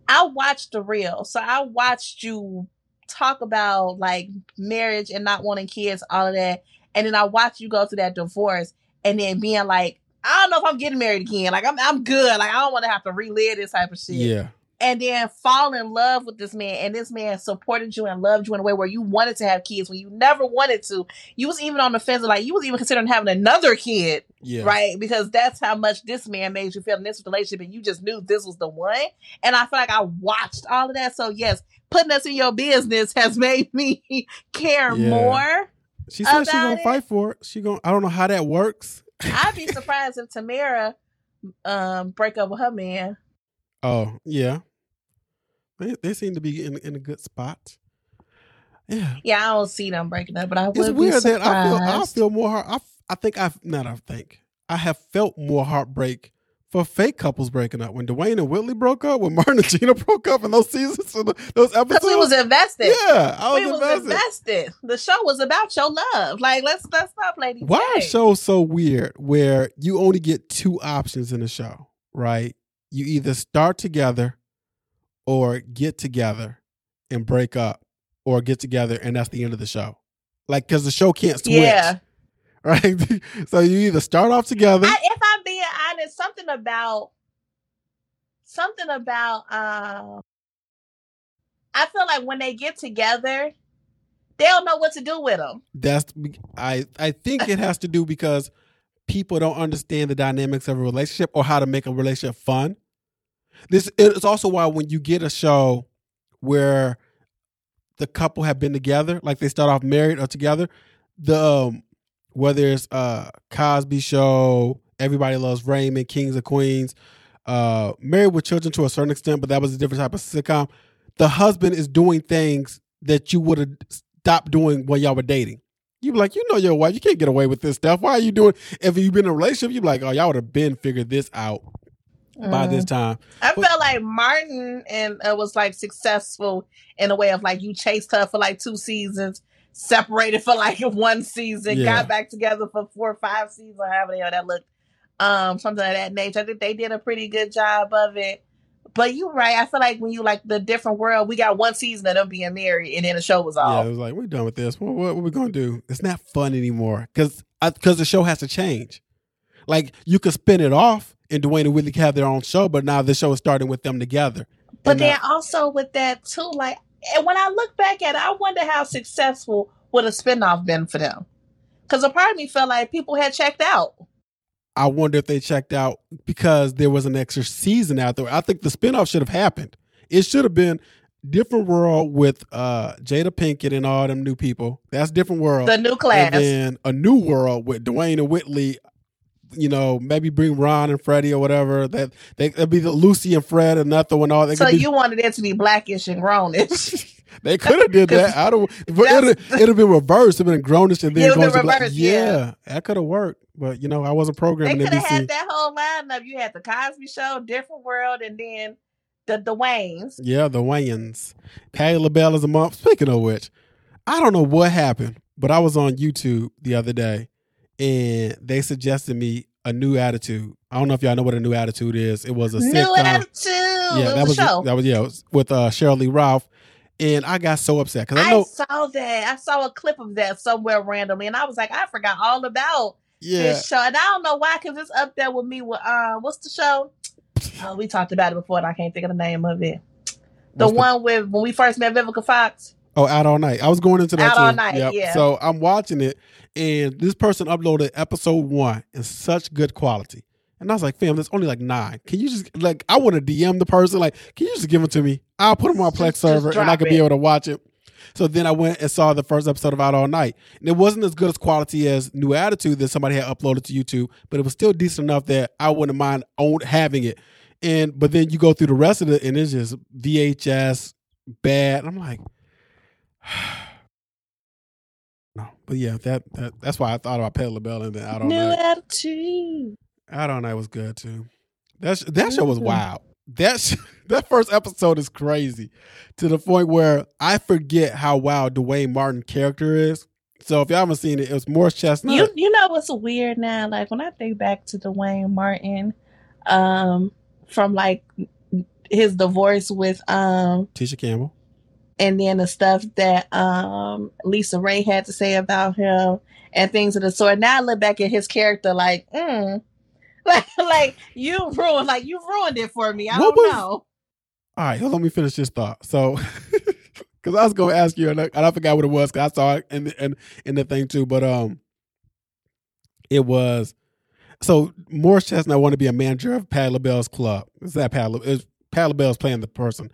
I watched the real, so I watched you talk about like marriage and not wanting kids, all of that, and then I watched you go through that divorce, and then being like, I don't know if I'm getting married again. Like I'm, I'm good. Like I don't want to have to relive this type of shit. Yeah and then fall in love with this man and this man supported you and loved you in a way where you wanted to have kids when you never wanted to. You was even on the fence like you was even considering having another kid yeah. right? Because that's how much this man made you feel in this relationship and you just knew this was the one. And i feel like i watched all of that. So yes putting us in your business has made me care yeah. more she said she gonna it. fight for it. She gonna i don't know how that works. I'd be surprised if tamara um break up with her man Oh yeah, they they seem to be in in a good spot. Yeah, yeah. I don't see them breaking up, but I would it's weird that I feel I feel more heart. I I think I've not. I think I have felt more heartbreak for fake couples breaking up. When Dwayne and Whitley broke up, when Martin and Gina broke up, in those seasons, those episodes, we was invested. Yeah, I was, we invested. was invested. The show was about your love. Like let's let's play these. Why are shows so weird where you only get two options in the show, right? You either start together or get together and break up or get together and that's the end of the show. Like, because the show can't switch. Yeah. Right? so you either start off together. I, if I'm being honest, something about, something about, um, I feel like when they get together, they don't know what to do with them. That's, I, I think it has to do because people don't understand the dynamics of a relationship or how to make a relationship fun. This is also why when you get a show where the couple have been together, like they start off married or together, the um, whether it's uh Cosby Show, Everybody Loves Raymond, Kings of Queens, uh, Married with Children to a certain extent, but that was a different type of sitcom. The husband is doing things that you would have stopped doing when y'all were dating. You be like, you know your wife, you can't get away with this stuff. Why are you doing? If you've been in a relationship, you be like, oh, y'all would have been figured this out mm. by this time. I but, felt like Martin and uh, was like successful in a way of like you chased her for like two seasons, separated for like one season, yeah. got back together for four or five seasons, or however that looked. Um, something of that nature. I think they did a pretty good job of it. But you're right. I feel like when you like the different world, we got one season of them being married, and then the show was off. Yeah, it was like we're done with this. What, what, what are we gonna do? It's not fun anymore because because the show has to change. Like you could spin it off, and Dwayne and Whitley have their own show, but now the show is starting with them together. But and uh, then also with that too, like and when I look back at it, I wonder how successful would a spinoff been for them. Because a part of me felt like people had checked out. I wonder if they checked out because there was an extra season out there. I think the spinoff should have happened. It should have been different world with uh Jada Pinkett and all them new people. That's different world. The new class. And then a new world with Dwayne and Whitley. You know, maybe bring Ron and Freddie or whatever. That they would be the Lucy and Fred and nothing and all. They so be, you wanted it to be blackish and grownish. they could have did that. I don't. It'd have been reversed. It'd been grownish and then going to black. Yeah, yeah. that could have worked. But you know, I wasn't programming. They could have had that whole lineup. You had the Cosby Show, Different World, and then the the Wayans. Yeah, the Wayans. Patti LaBelle is a month. Speaking of which, I don't know what happened, but I was on YouTube the other day, and they suggested me a new attitude. I don't know if y'all know what a new attitude is. It was a new sitcom. attitude. Yeah, that was show. that was yeah was with uh, Sheryl Lee Ralph. And I got so upset because I, I saw that. I saw a clip of that somewhere randomly, and I was like, I forgot all about yeah. this show. And I don't know why, because it's up there with me with uh what's the show? Oh, we talked about it before, and I can't think of the name of it. The what's one the... with when we first met Vivica Fox. Oh, out all night. I was going into that. Out too. all night. Yep. Yeah. So I'm watching it, and this person uploaded episode one in such good quality. And I was like, fam, there's only like nine. Can you just like I want to DM the person, like, can you just give it to me? I'll put them on Plex server and I can be able to watch it. So then I went and saw the first episode of Out All Night. And it wasn't as good as quality as New Attitude that somebody had uploaded to YouTube, but it was still decent enough that I wouldn't mind own, having it. And but then you go through the rest of it and it's just VHS bad. I'm like, no. But yeah, that, that that's why I thought about Patti LaBelle and then Out All New Night. New Attitude. Out All Night was good too. That that show was mm-hmm. wild that that first episode is crazy to the point where I forget how wild Duane Martin character is. So if y'all haven't seen it, it was Morris Chestnut. You you know what's weird now? Like when I think back to Duane Martin, um, from like his divorce with um Tisha Campbell, and then the stuff that um Lisa Raye had to say about him and things of the sort. Now I look back at his character like, mm, like, like you ruined, like you ruined it for me. I what don't was, know. All right, let me finish this thought. So, because I was going to ask you, and I, and I forgot what it was. Cause I saw it in the, in, in the thing too, but um, it was so Morris Chestnut wanted to be a manager of Patti LaBelle's club. Is that Pat? Is Patti LaBelle's playing the person,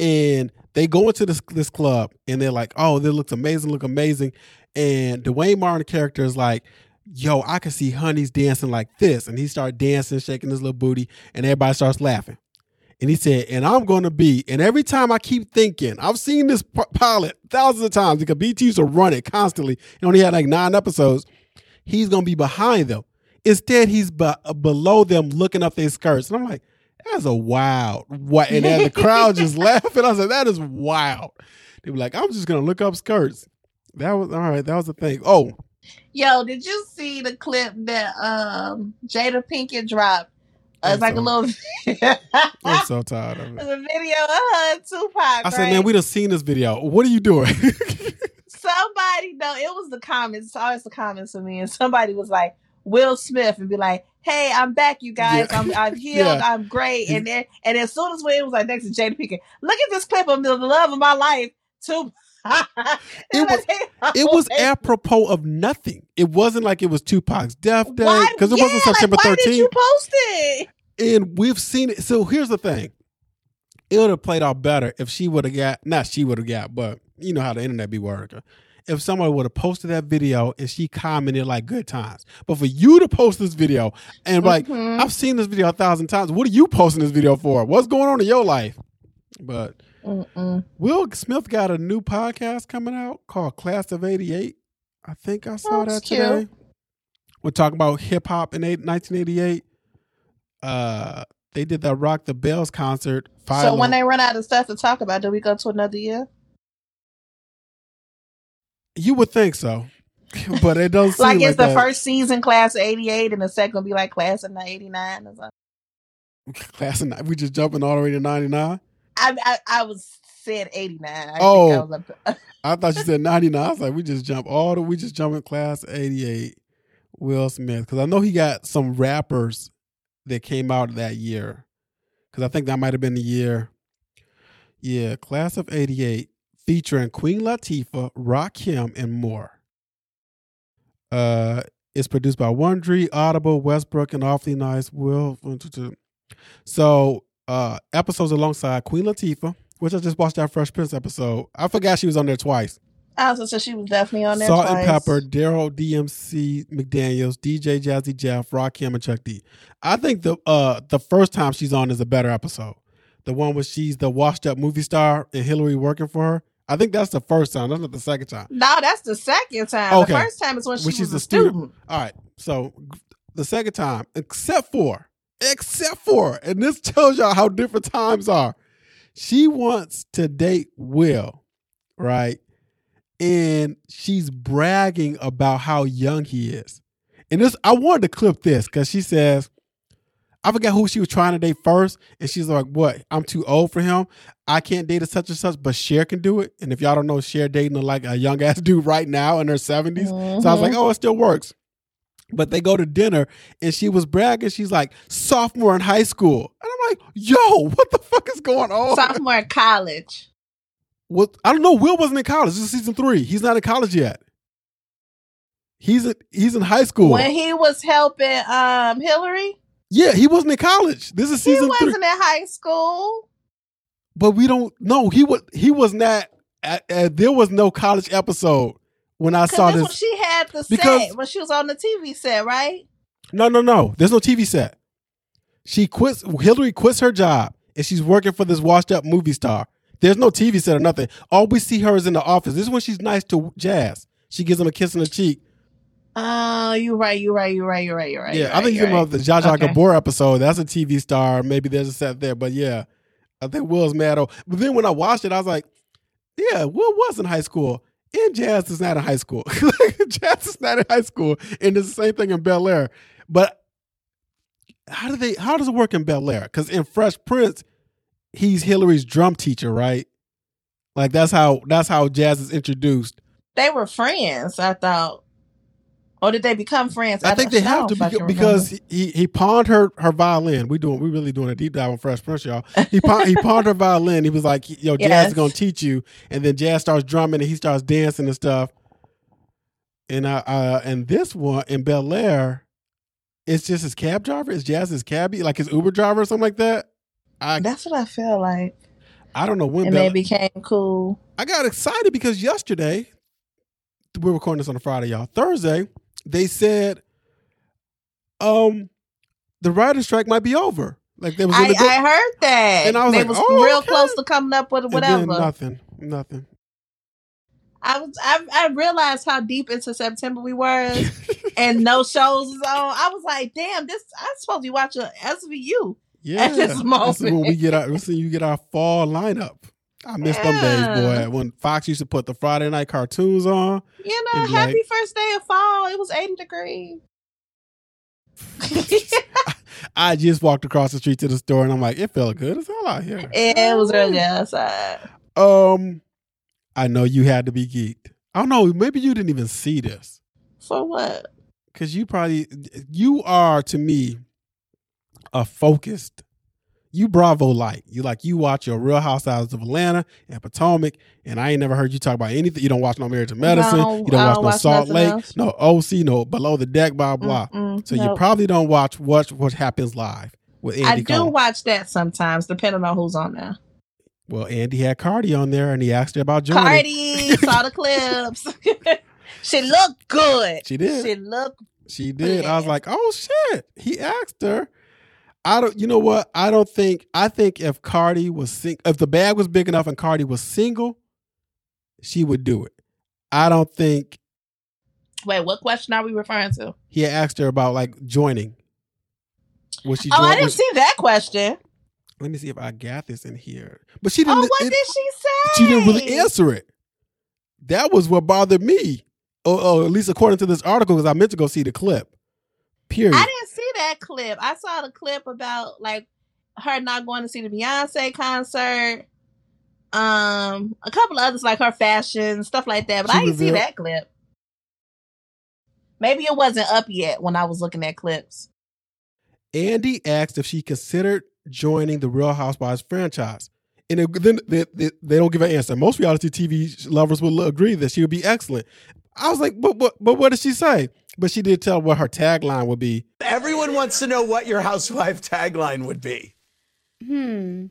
and they go into this this club, and they're like, "Oh, this looks amazing, look amazing," and Duane Martin character is like, yo, I can see Honey's dancing like this. And he started dancing, shaking his little booty, and everybody starts laughing. And he said, and I'm going to be, and every time I keep thinking, I've seen this pilot thousands of times because BT used to run it constantly. He only had like nine episodes. He's going to be behind them. Instead, he's be- uh, below them looking up their skirts. And I'm like, that's a wild. What? And then the crowd just laughing. I said, that is wild. They were like, I'm just going to look up skirts. That was, all right, that was the thing. Oh, Yo, did you see the clip that um Jada Pinkett dropped? Uh, it's like so, a little. I'm so tired of it. The video of her Tupac. I right? said, man, we done seen this video. What are you doing? somebody, no, it was the comments. It's always the comments for me, and somebody was like Will Smith and be like, "Hey, I'm back, you guys. Yeah. I'm I'm healed. Yeah. I'm great." And then and as soon as Will was like next to Jada Pinkett, look at this clip of the love of my life. Tupac it was it was apropos of nothing. It wasn't like it was Tupac's death day because it yeah, wasn't September like, 13th. you post it? And we've seen it. So here's the thing: it would have played out better if she would have got not she would have got, but you know how the internet be working. If somebody would have posted that video and she commented like good times, but for you to post this video and like mm-hmm. I've seen this video a thousand times, what are you posting this video for? What's going on in your life? But Mm-mm. Will Smith got a new podcast coming out called Class of '88. I think I saw That's that today. Cute. We're talking about hip hop in 1988. Uh, they did that Rock the Bells concert. So when they run out of stuff to talk about, do we go to another year? You would think so, but it doesn't. like it's like the that. first season class of '88, and the second will be like class of '89 or something. Class of we just jumping all the way to '99. I, I, I was said '89. I oh, I, I, thought you said '99. I was like, we just jump all the we just jump in class '88. Will Smith, because I know he got some rappers that came out that year. Because I think that might have been the year. Yeah, class of '88 featuring Queen Latifah, Rakim, and more. Uh, it's produced by Wondery, Audible, Westbrook, and Awfully Nice. Will so uh episodes alongside Queen Latifah, which I just watched that Fresh Prince episode. I forgot she was on there twice. I also said she was definitely on there. Salt twice. and Pepper, Daryl DMC McDaniels, DJ Jazzy Jeff, Rakim, and Chuck D. I think the uh the first time she's on is a better episode. The one where she's the washed up movie star and Hilary working for her. I think that's the first time. That's not the second time. No, that's the second time. Okay. The first time is when, she when she's a student. student. All right. So the second time, except for, except for, and this tells y'all how different times are. She wants to date Will, right? And she's bragging about how young he is. And this, I wanted to clip this because she says, I forget who she was trying to date first, and she's like, "What? I'm too old for him. I can't date a such and such, but Cher can do it." And if y'all don't know, Cher dating like a young ass dude right now in her 70s. Mm-hmm. So I was like, mm-hmm. "Oh, it still works." But they go to dinner, and she was bragging. She's like sophomore in high school, and I'm like, "Yo, what the fuck is going on?" Sophomore in college. What? I don't know. Will wasn't in college. This is season three. He's not in college yet. He's a, he's in high school when he was helping um Hilary. Yeah, he wasn't in college. This is season. He wasn't three. in high school. But we don't know. He was. He was not. Uh, uh, there was no college episode when I saw this. When she had the because, set when she was on the TV set, right? No, no, no. There's no TV set. She quits. Hilary quits her job and she's working for this washed up movie star. There's no TV set or nothing. All we see her is in the office. This is when she's nice to Jazz. She gives him a kiss on the cheek Oh, you're right. You're right. You're right. You're right. You're right. Yeah, I think you're right. about the Zsa okay. Gabor episode. That's a TV star. Maybe there's a set there, but yeah, I think Will's mad. Oh, but then when I watched it, I was like, yeah, Will was in high school, and Jazz is not in high school. Jazz is not in high school, and it's the same thing in Bel Air. But how do they? How does it work in Bel Air? Because in Fresh Prince, he's Hilary's drum teacher, right? Like that's how that's how Jazz is introduced. They were friends. I thought. Or did they become friends? I, I think they have to be, because he, he pawned her her violin. We doing we really doing a deep dive on Fresh Prince, y'all. He pawned, he pawned her violin. He was like, "Yo, Jazz yes. is gonna teach you," and then Jazz starts drumming and he starts dancing and stuff. And I uh, and this one in Bel Air, it's just his cab driver. It's Jazz's cabbie, like his Uber driver or something like that. I, That's what I feel like. I don't know when and Bel- they became cool. I got excited because yesterday we're recording this on a Friday, y'all. Thursday they said um the writer's strike might be over. Like there was I, I heard that. And I was they like, was oh, real okay. close to coming up with whatever. nothing. Nothing. I was I, I realized how deep into September we were and no shows was on. I was like, damn, this I'm supposed to be watching SVU yeah, at this moment. This when we get our this you get our fall lineup. I miss yeah. them days, boy. When Fox used to put the Friday night cartoons on. You know, happy like, first day of fall. It was 80 degrees. I just walked across the street to the store and I'm like, it felt good as hell out here. It was really outside. Um, I know you had to be geeked. I don't know. Maybe you didn't even see this. For what? Because you probably you are to me a focused you Bravo like you like you watch your Real Housewives of Atlanta and Potomac, and I ain't never heard you talk about anything. You don't watch no Marriage of Medicine. No, you don't watch don't no watch Salt Lake, else. no OC, no Below the Deck, blah blah. Mm-mm, so nope. you probably don't watch what what happens live with Andy. I do watch that sometimes, depending on who's on there. Well, Andy had Cardi on there, and he asked her about joining. Cardi saw the clips. she looked good. She did. She looked. She did. I was like, oh shit. He asked her I don't. You know what? I don't think. I think if Cardi was sing, if the bag was big enough and Cardi was single, she would do it. I don't think. Wait, what question are we referring to? He asked her about like joining. Was she? Oh, I didn't see that question. Let me see if I got this in here. But she didn't. Oh, what it, did she say? She didn't really answer it. That was what bothered me. Oh, oh at least according to this article, because I meant to go see the clip. Period. I didn't see that clip. I saw the clip about like her not going to see the Beyonce concert. Um, a couple of others like her fashion stuff like that, but she I didn't see that clip. Maybe it wasn't up yet when I was looking at clips. Andy asked if she considered joining the Real Housewives franchise. And it, then they, they, they, don't give an answer. Most reality TV lovers will agree that she would be excellent. I was like, but, but, but what did she say? But she did tell what her tagline would be. Everyone wants to know what your housewife tagline would be. Hmm.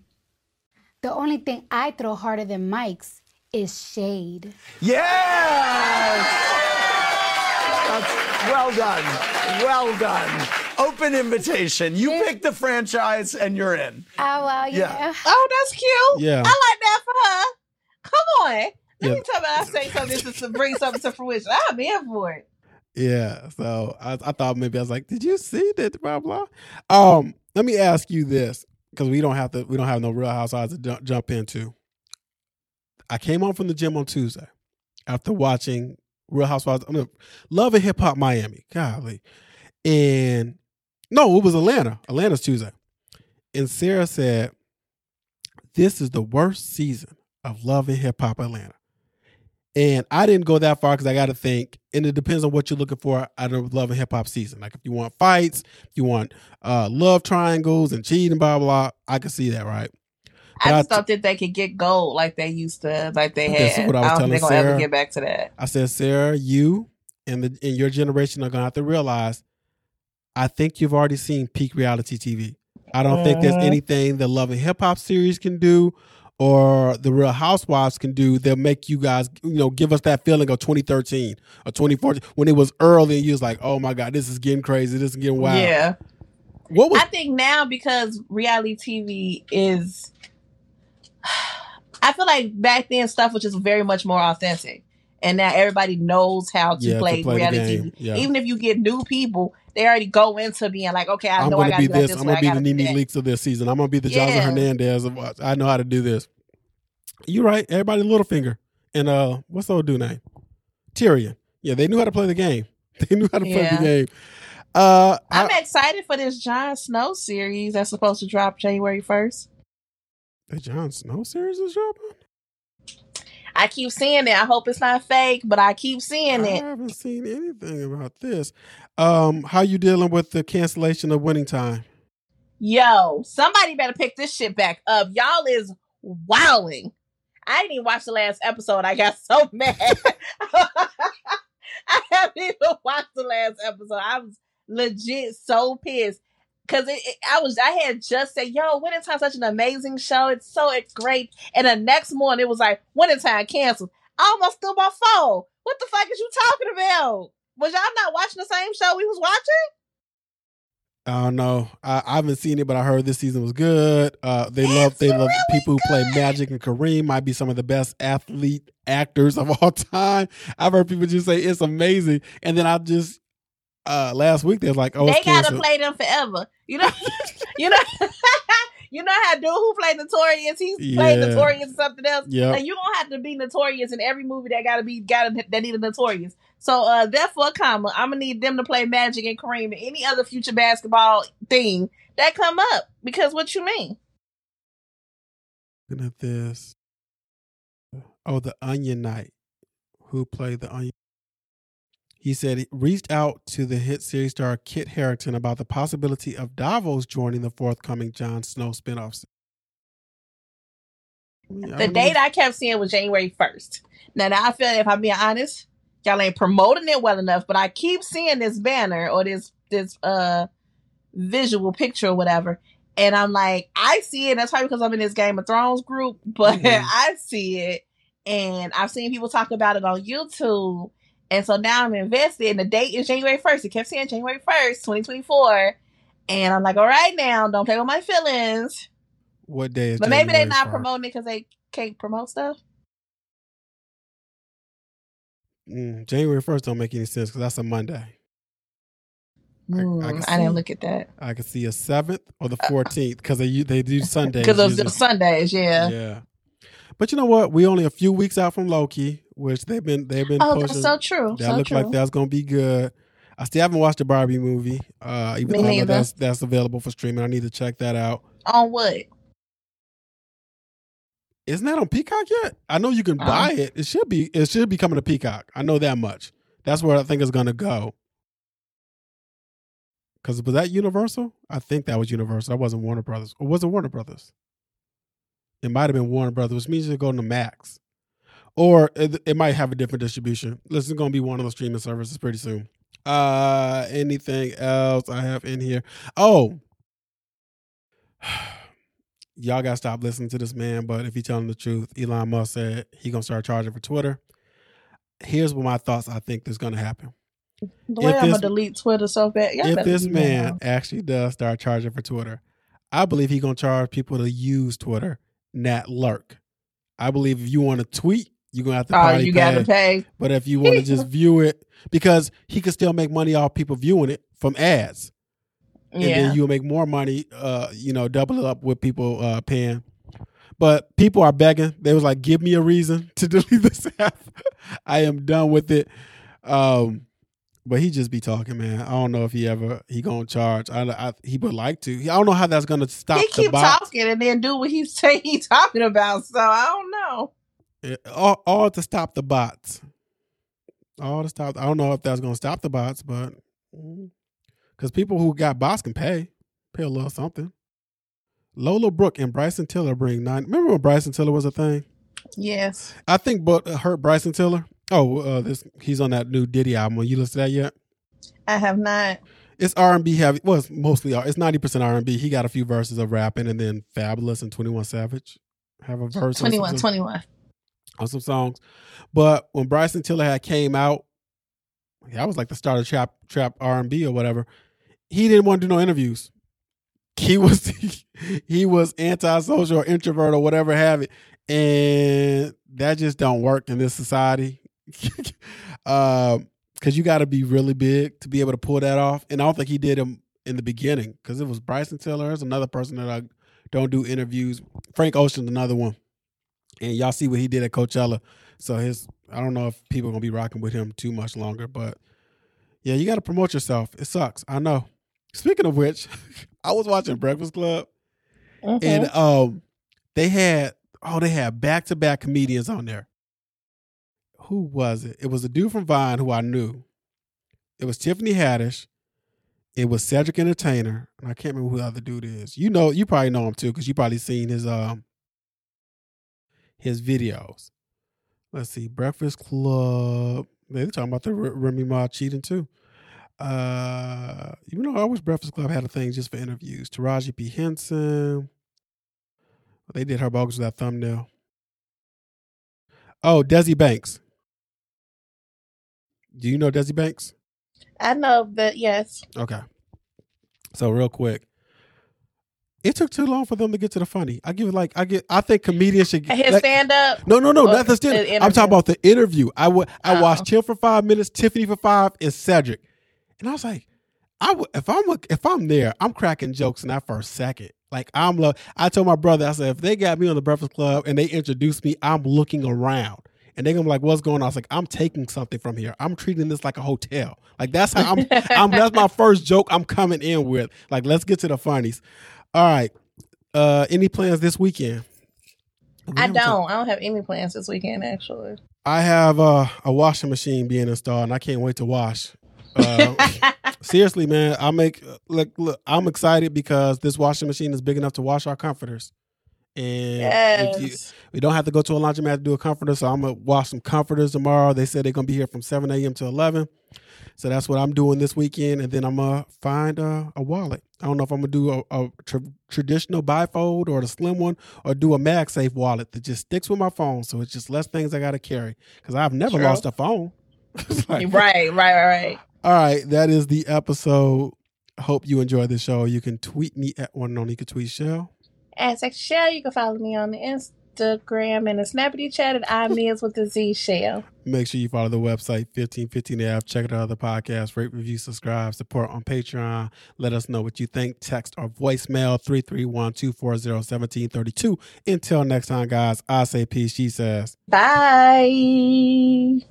The only thing I throw harder than mics is shade. Yes! That's well done. Well done. Open invitation. You pick the franchise and you're in. Oh, well, yeah. yeah. Oh, that's cute. Yeah. I like that for her. Come on. Let yeah. me tell me I say something to, to bring something to fruition. I'm in for it. Yeah. So I, I thought maybe I was like, did you see that? Blah blah. Um, let me ask you this because we don't have to. We don't have no real housewives to jump, jump into. I came home from the gym on Tuesday after watching Real Housewives. I mean, Love and Hip Hop Miami. Golly. And no, it was Atlanta. Atlanta's Tuesday. And Sarah said, This is the worst season of Love and Hip Hop Atlanta. And I didn't go that far because I got to think, and it depends on what you're looking for out of Love and Hip Hop season. Like if you want fights, if you want uh, love triangles and cheating, blah, blah, blah, I can see that, right? I just I, thought that they could get gold like they used to, like they had. This what I was I telling Sarah. Gonna ever get back to that. I said, Sarah, you and the in your generation are gonna have to realize. I think you've already seen peak reality TV. I don't mm-hmm. think there's mm-hmm. anything the Love and Hip Hop series can do, or the Real Housewives can do, they'll make you guys, you know, give us that feeling of 2013 or 2014 when it was early and you was like, oh my god, this is getting crazy, this is getting wild. Yeah. What was- I think now because reality TV is I feel like back then stuff was just very much more authentic. And now everybody knows how to, yeah, play, to play, reality TV. Yeah. Even if you get new people, they already go into being like, okay, I know I got to be this. this. I'm gonna be the Nene Leakes of this season. I'm gonna be the yeah. Joseline Hernandez of I know how to do this. You're right. Everybody, Littlefinger and uh, what's the old dude name? Tyrion. Yeah, they knew how to play the game. They knew how to play the game. Uh, I'm I, excited for this Jon Snow series that's supposed to drop January first. The Jon Snow series is dropping. I keep seeing it. I hope it's not fake, but I keep seeing it. I haven't seen anything about this. Um, how you dealing with the cancellation of Winning Time? Yo, somebody better pick this shit back up. Y'all is wowing. I didn't even watch the last episode. I got so mad. I haven't even watched the last episode. I was legit so pissed. Cause it, it, I was, I had just said, "Yo, Winning Time such an amazing show. It's so it's great." And the next morning, it was like Winning Time canceled. I almost threw my phone. What the fuck is you talking about? Was y'all not watching the same show we was watching? I don't know. I, I, haven't seen it, but I heard this season was good. Uh, they it's love they love really people who play Magic and Kareem. Might be some of the best athlete actors of all time. I've heard people just say it's amazing, and then I just uh last week they was like, oh, they gotta play them forever. You know, you know, you know how dude who played Notorious, he's yeah. played Notorious or something else. Yeah, like, you don't have to be Notorious in every movie that gotta be got that need a Notorious. So uh, therefore, comma, I'm gonna need them to play Magic and Kareem and any other future basketball thing that come up. Because what you mean? Looking at this. Oh, the Onion Knight. Who played the Onion? He said he reached out to the hit series star Kit Harington about the possibility of Davos joining the forthcoming Jon Snow spinoff. The date I kept seeing was January 1st. Now, now I feel if I'm being honest, y'all ain't promoting it well enough, but I keep seeing this banner or this this uh visual picture or whatever. And I'm like, I see it. That's probably because I'm in this Game of Thrones group, but mm-hmm. I see it. And I've seen people talk about it on YouTube. And so now I'm invested, and the date is January 1st. It kept saying January 1st, 2024. And I'm like, all right, now, don't play with my feelings. What day is? But maybe they're not promoting it because they can't promote stuff. Mm, January first don't make any sense because that's a Monday. Mm, I, I, I, didn't look at that. I could see a seventh or the uh, fourteenth because they they do Sundays because of the Sundays. Yeah, yeah. But you know what? We only a few weeks out from Loki, which they've been they've been. Oh, that's so true. That so looks like that's gonna be good. I still haven't watched the Barbie movie, uh, even Me though that's that's available for streaming. I need to check that out. On what? Isn't that on Peacock yet? I know you can uh, buy it. It should be. It should be coming to Peacock. I know that much. That's where I think it's gonna go. Because was that Universal? I think that was Universal. That wasn't Warner Brothers. Or was it Warner Brothers? It might have been Warner Brothers, which means it's going to Max. Or it, it, might have a different distribution. This is going to be one of the streaming services pretty soon. Uh, anything else I have in here? Oh, y'all got to stop listening to this man. But if you're telling the truth, Elon Musk said he going to start charging for Twitter. Here's what my thoughts I think is going to happen. The way if I'm gonna delete Twitter so bad. If this man actually does start charging for Twitter, I believe he's gonna charge people to use Twitter, not lurk. I believe if you want to tweet, you're gonna have to. Oh, you pay. gotta pay. But if you want to just view it, because he could still make money off people viewing it from ads, and yeah. then you'll make more money. Uh, you know, double it up with people uh, paying. But people are begging. They was like, "Give me a reason to delete this app. I am done with it." Um, but he just be talking, man. I don't know if he ever he gonna charge. I, I he would like to. I don't know how that's gonna stop. He keep talking and then do what he say he talking about. So I don't know. It, all, all to stop the bots. All to stop. I don't know if that's gonna stop the bots, but mm, because people who got bots can pay, pay a little something. Lola Brooke and Bryson Tiller bring nine. Remember when Bryson Tiller was a thing? Yes. I think, but uh, hurt Bryson Tiller Oh, uh, this he's on that new Diddy album. You listened to that yet? I have not. It's R and B heavy. Well, it's mostly it's ninety percent R and B. He got a few verses of rapping, and then Fabolous and Twenty One Savage have a verse. 21, on 21. on some songs. But when Bryson Tiller had came out, that was like the start of trap trap R and B or whatever. He didn't want to do no interviews. He was he was antisocial or introvert or whatever have it, and that just don't work in this society because um, you got to be really big to be able to pull that off. And I don't think he did him in the beginning because it was Bryson Tiller. There's another person that I don't do interviews. Frank Ocean's another one. And y'all see what he did at Coachella. So his, I don't know if people are gonna be rocking with him too much longer, but yeah, you got to promote yourself. It sucks. I know. Speaking of which, I was watching Breakfast Club, mm-hmm. and um, they had oh, they had back to back comedians on there who was it? It was a dude from Vine who I knew. It was Tiffany Haddish. It was Cedric Entertainer, and I can't remember who the other dude is. You know, you probably know him too because you probably seen his um his videos. Let's see, Breakfast Club. They're talking about the Remy Ma cheating too. Uh, you know, I wish Breakfast Club had a thing just for interviews. Taraji P Henson. They did her bogus with that thumbnail. Oh, Desi Banks. Do you know Desi Banks? I know that, yes. Okay. So real quick, it took too long for them to get to the funny. I give it like I get. I think comedians should his like, stand up. No, no, no, not the stand. I'm talking about the interview. I would. I oh. watched Tim for five minutes, Tiffany for five, and Cedric, and I was like, I would if I'm if I'm there, I'm cracking jokes in that first second. Like I'm. Lo- I told my brother, I said, if they got me on the Breakfast Club and they introduced me, I'm looking around and they're gonna be like, "What's going on?" I was like, "I'm taking something from here. I'm treating this like a hotel. Like that's how I'm. I'm that's my first joke. I'm coming in with. Like, let's get to the funnies. All right. Uh, any plans this weekend? I don't. I don't have any plans this weekend. Actually, I have uh, a washing machine being installed, and I can't wait to wash. Uh, seriously, man, I make look, look. I'm excited because this washing machine is big enough to wash our comforters. And yes. you, we don't have to go to a laundromat to do a comforter. So I'm gonna wash some comforters tomorrow. They said they're gonna be here from 7 a.m. to 11. So that's what I'm doing this weekend. And then I'm gonna find a, a wallet. I don't know if I'm gonna do a, a tra- traditional bifold or the slim one, or do a MagSafe wallet that just sticks with my phone. So it's just less things I gotta carry because I've never True. lost a phone. like, right, right, right, right. All right, that is the episode. Hope you enjoy the show. You can tweet me at one and only can Shell. At Sex Shell, you can follow me on the Instagram and the Snappity Chat at I'm Miz with the Z Shell. Make sure you follow the website 1515F. Check out other podcasts, rate, review, subscribe, support on Patreon. Let us know what you think. Text or voicemail 331 240 1732. Until next time, guys, I say peace. She says, Bye.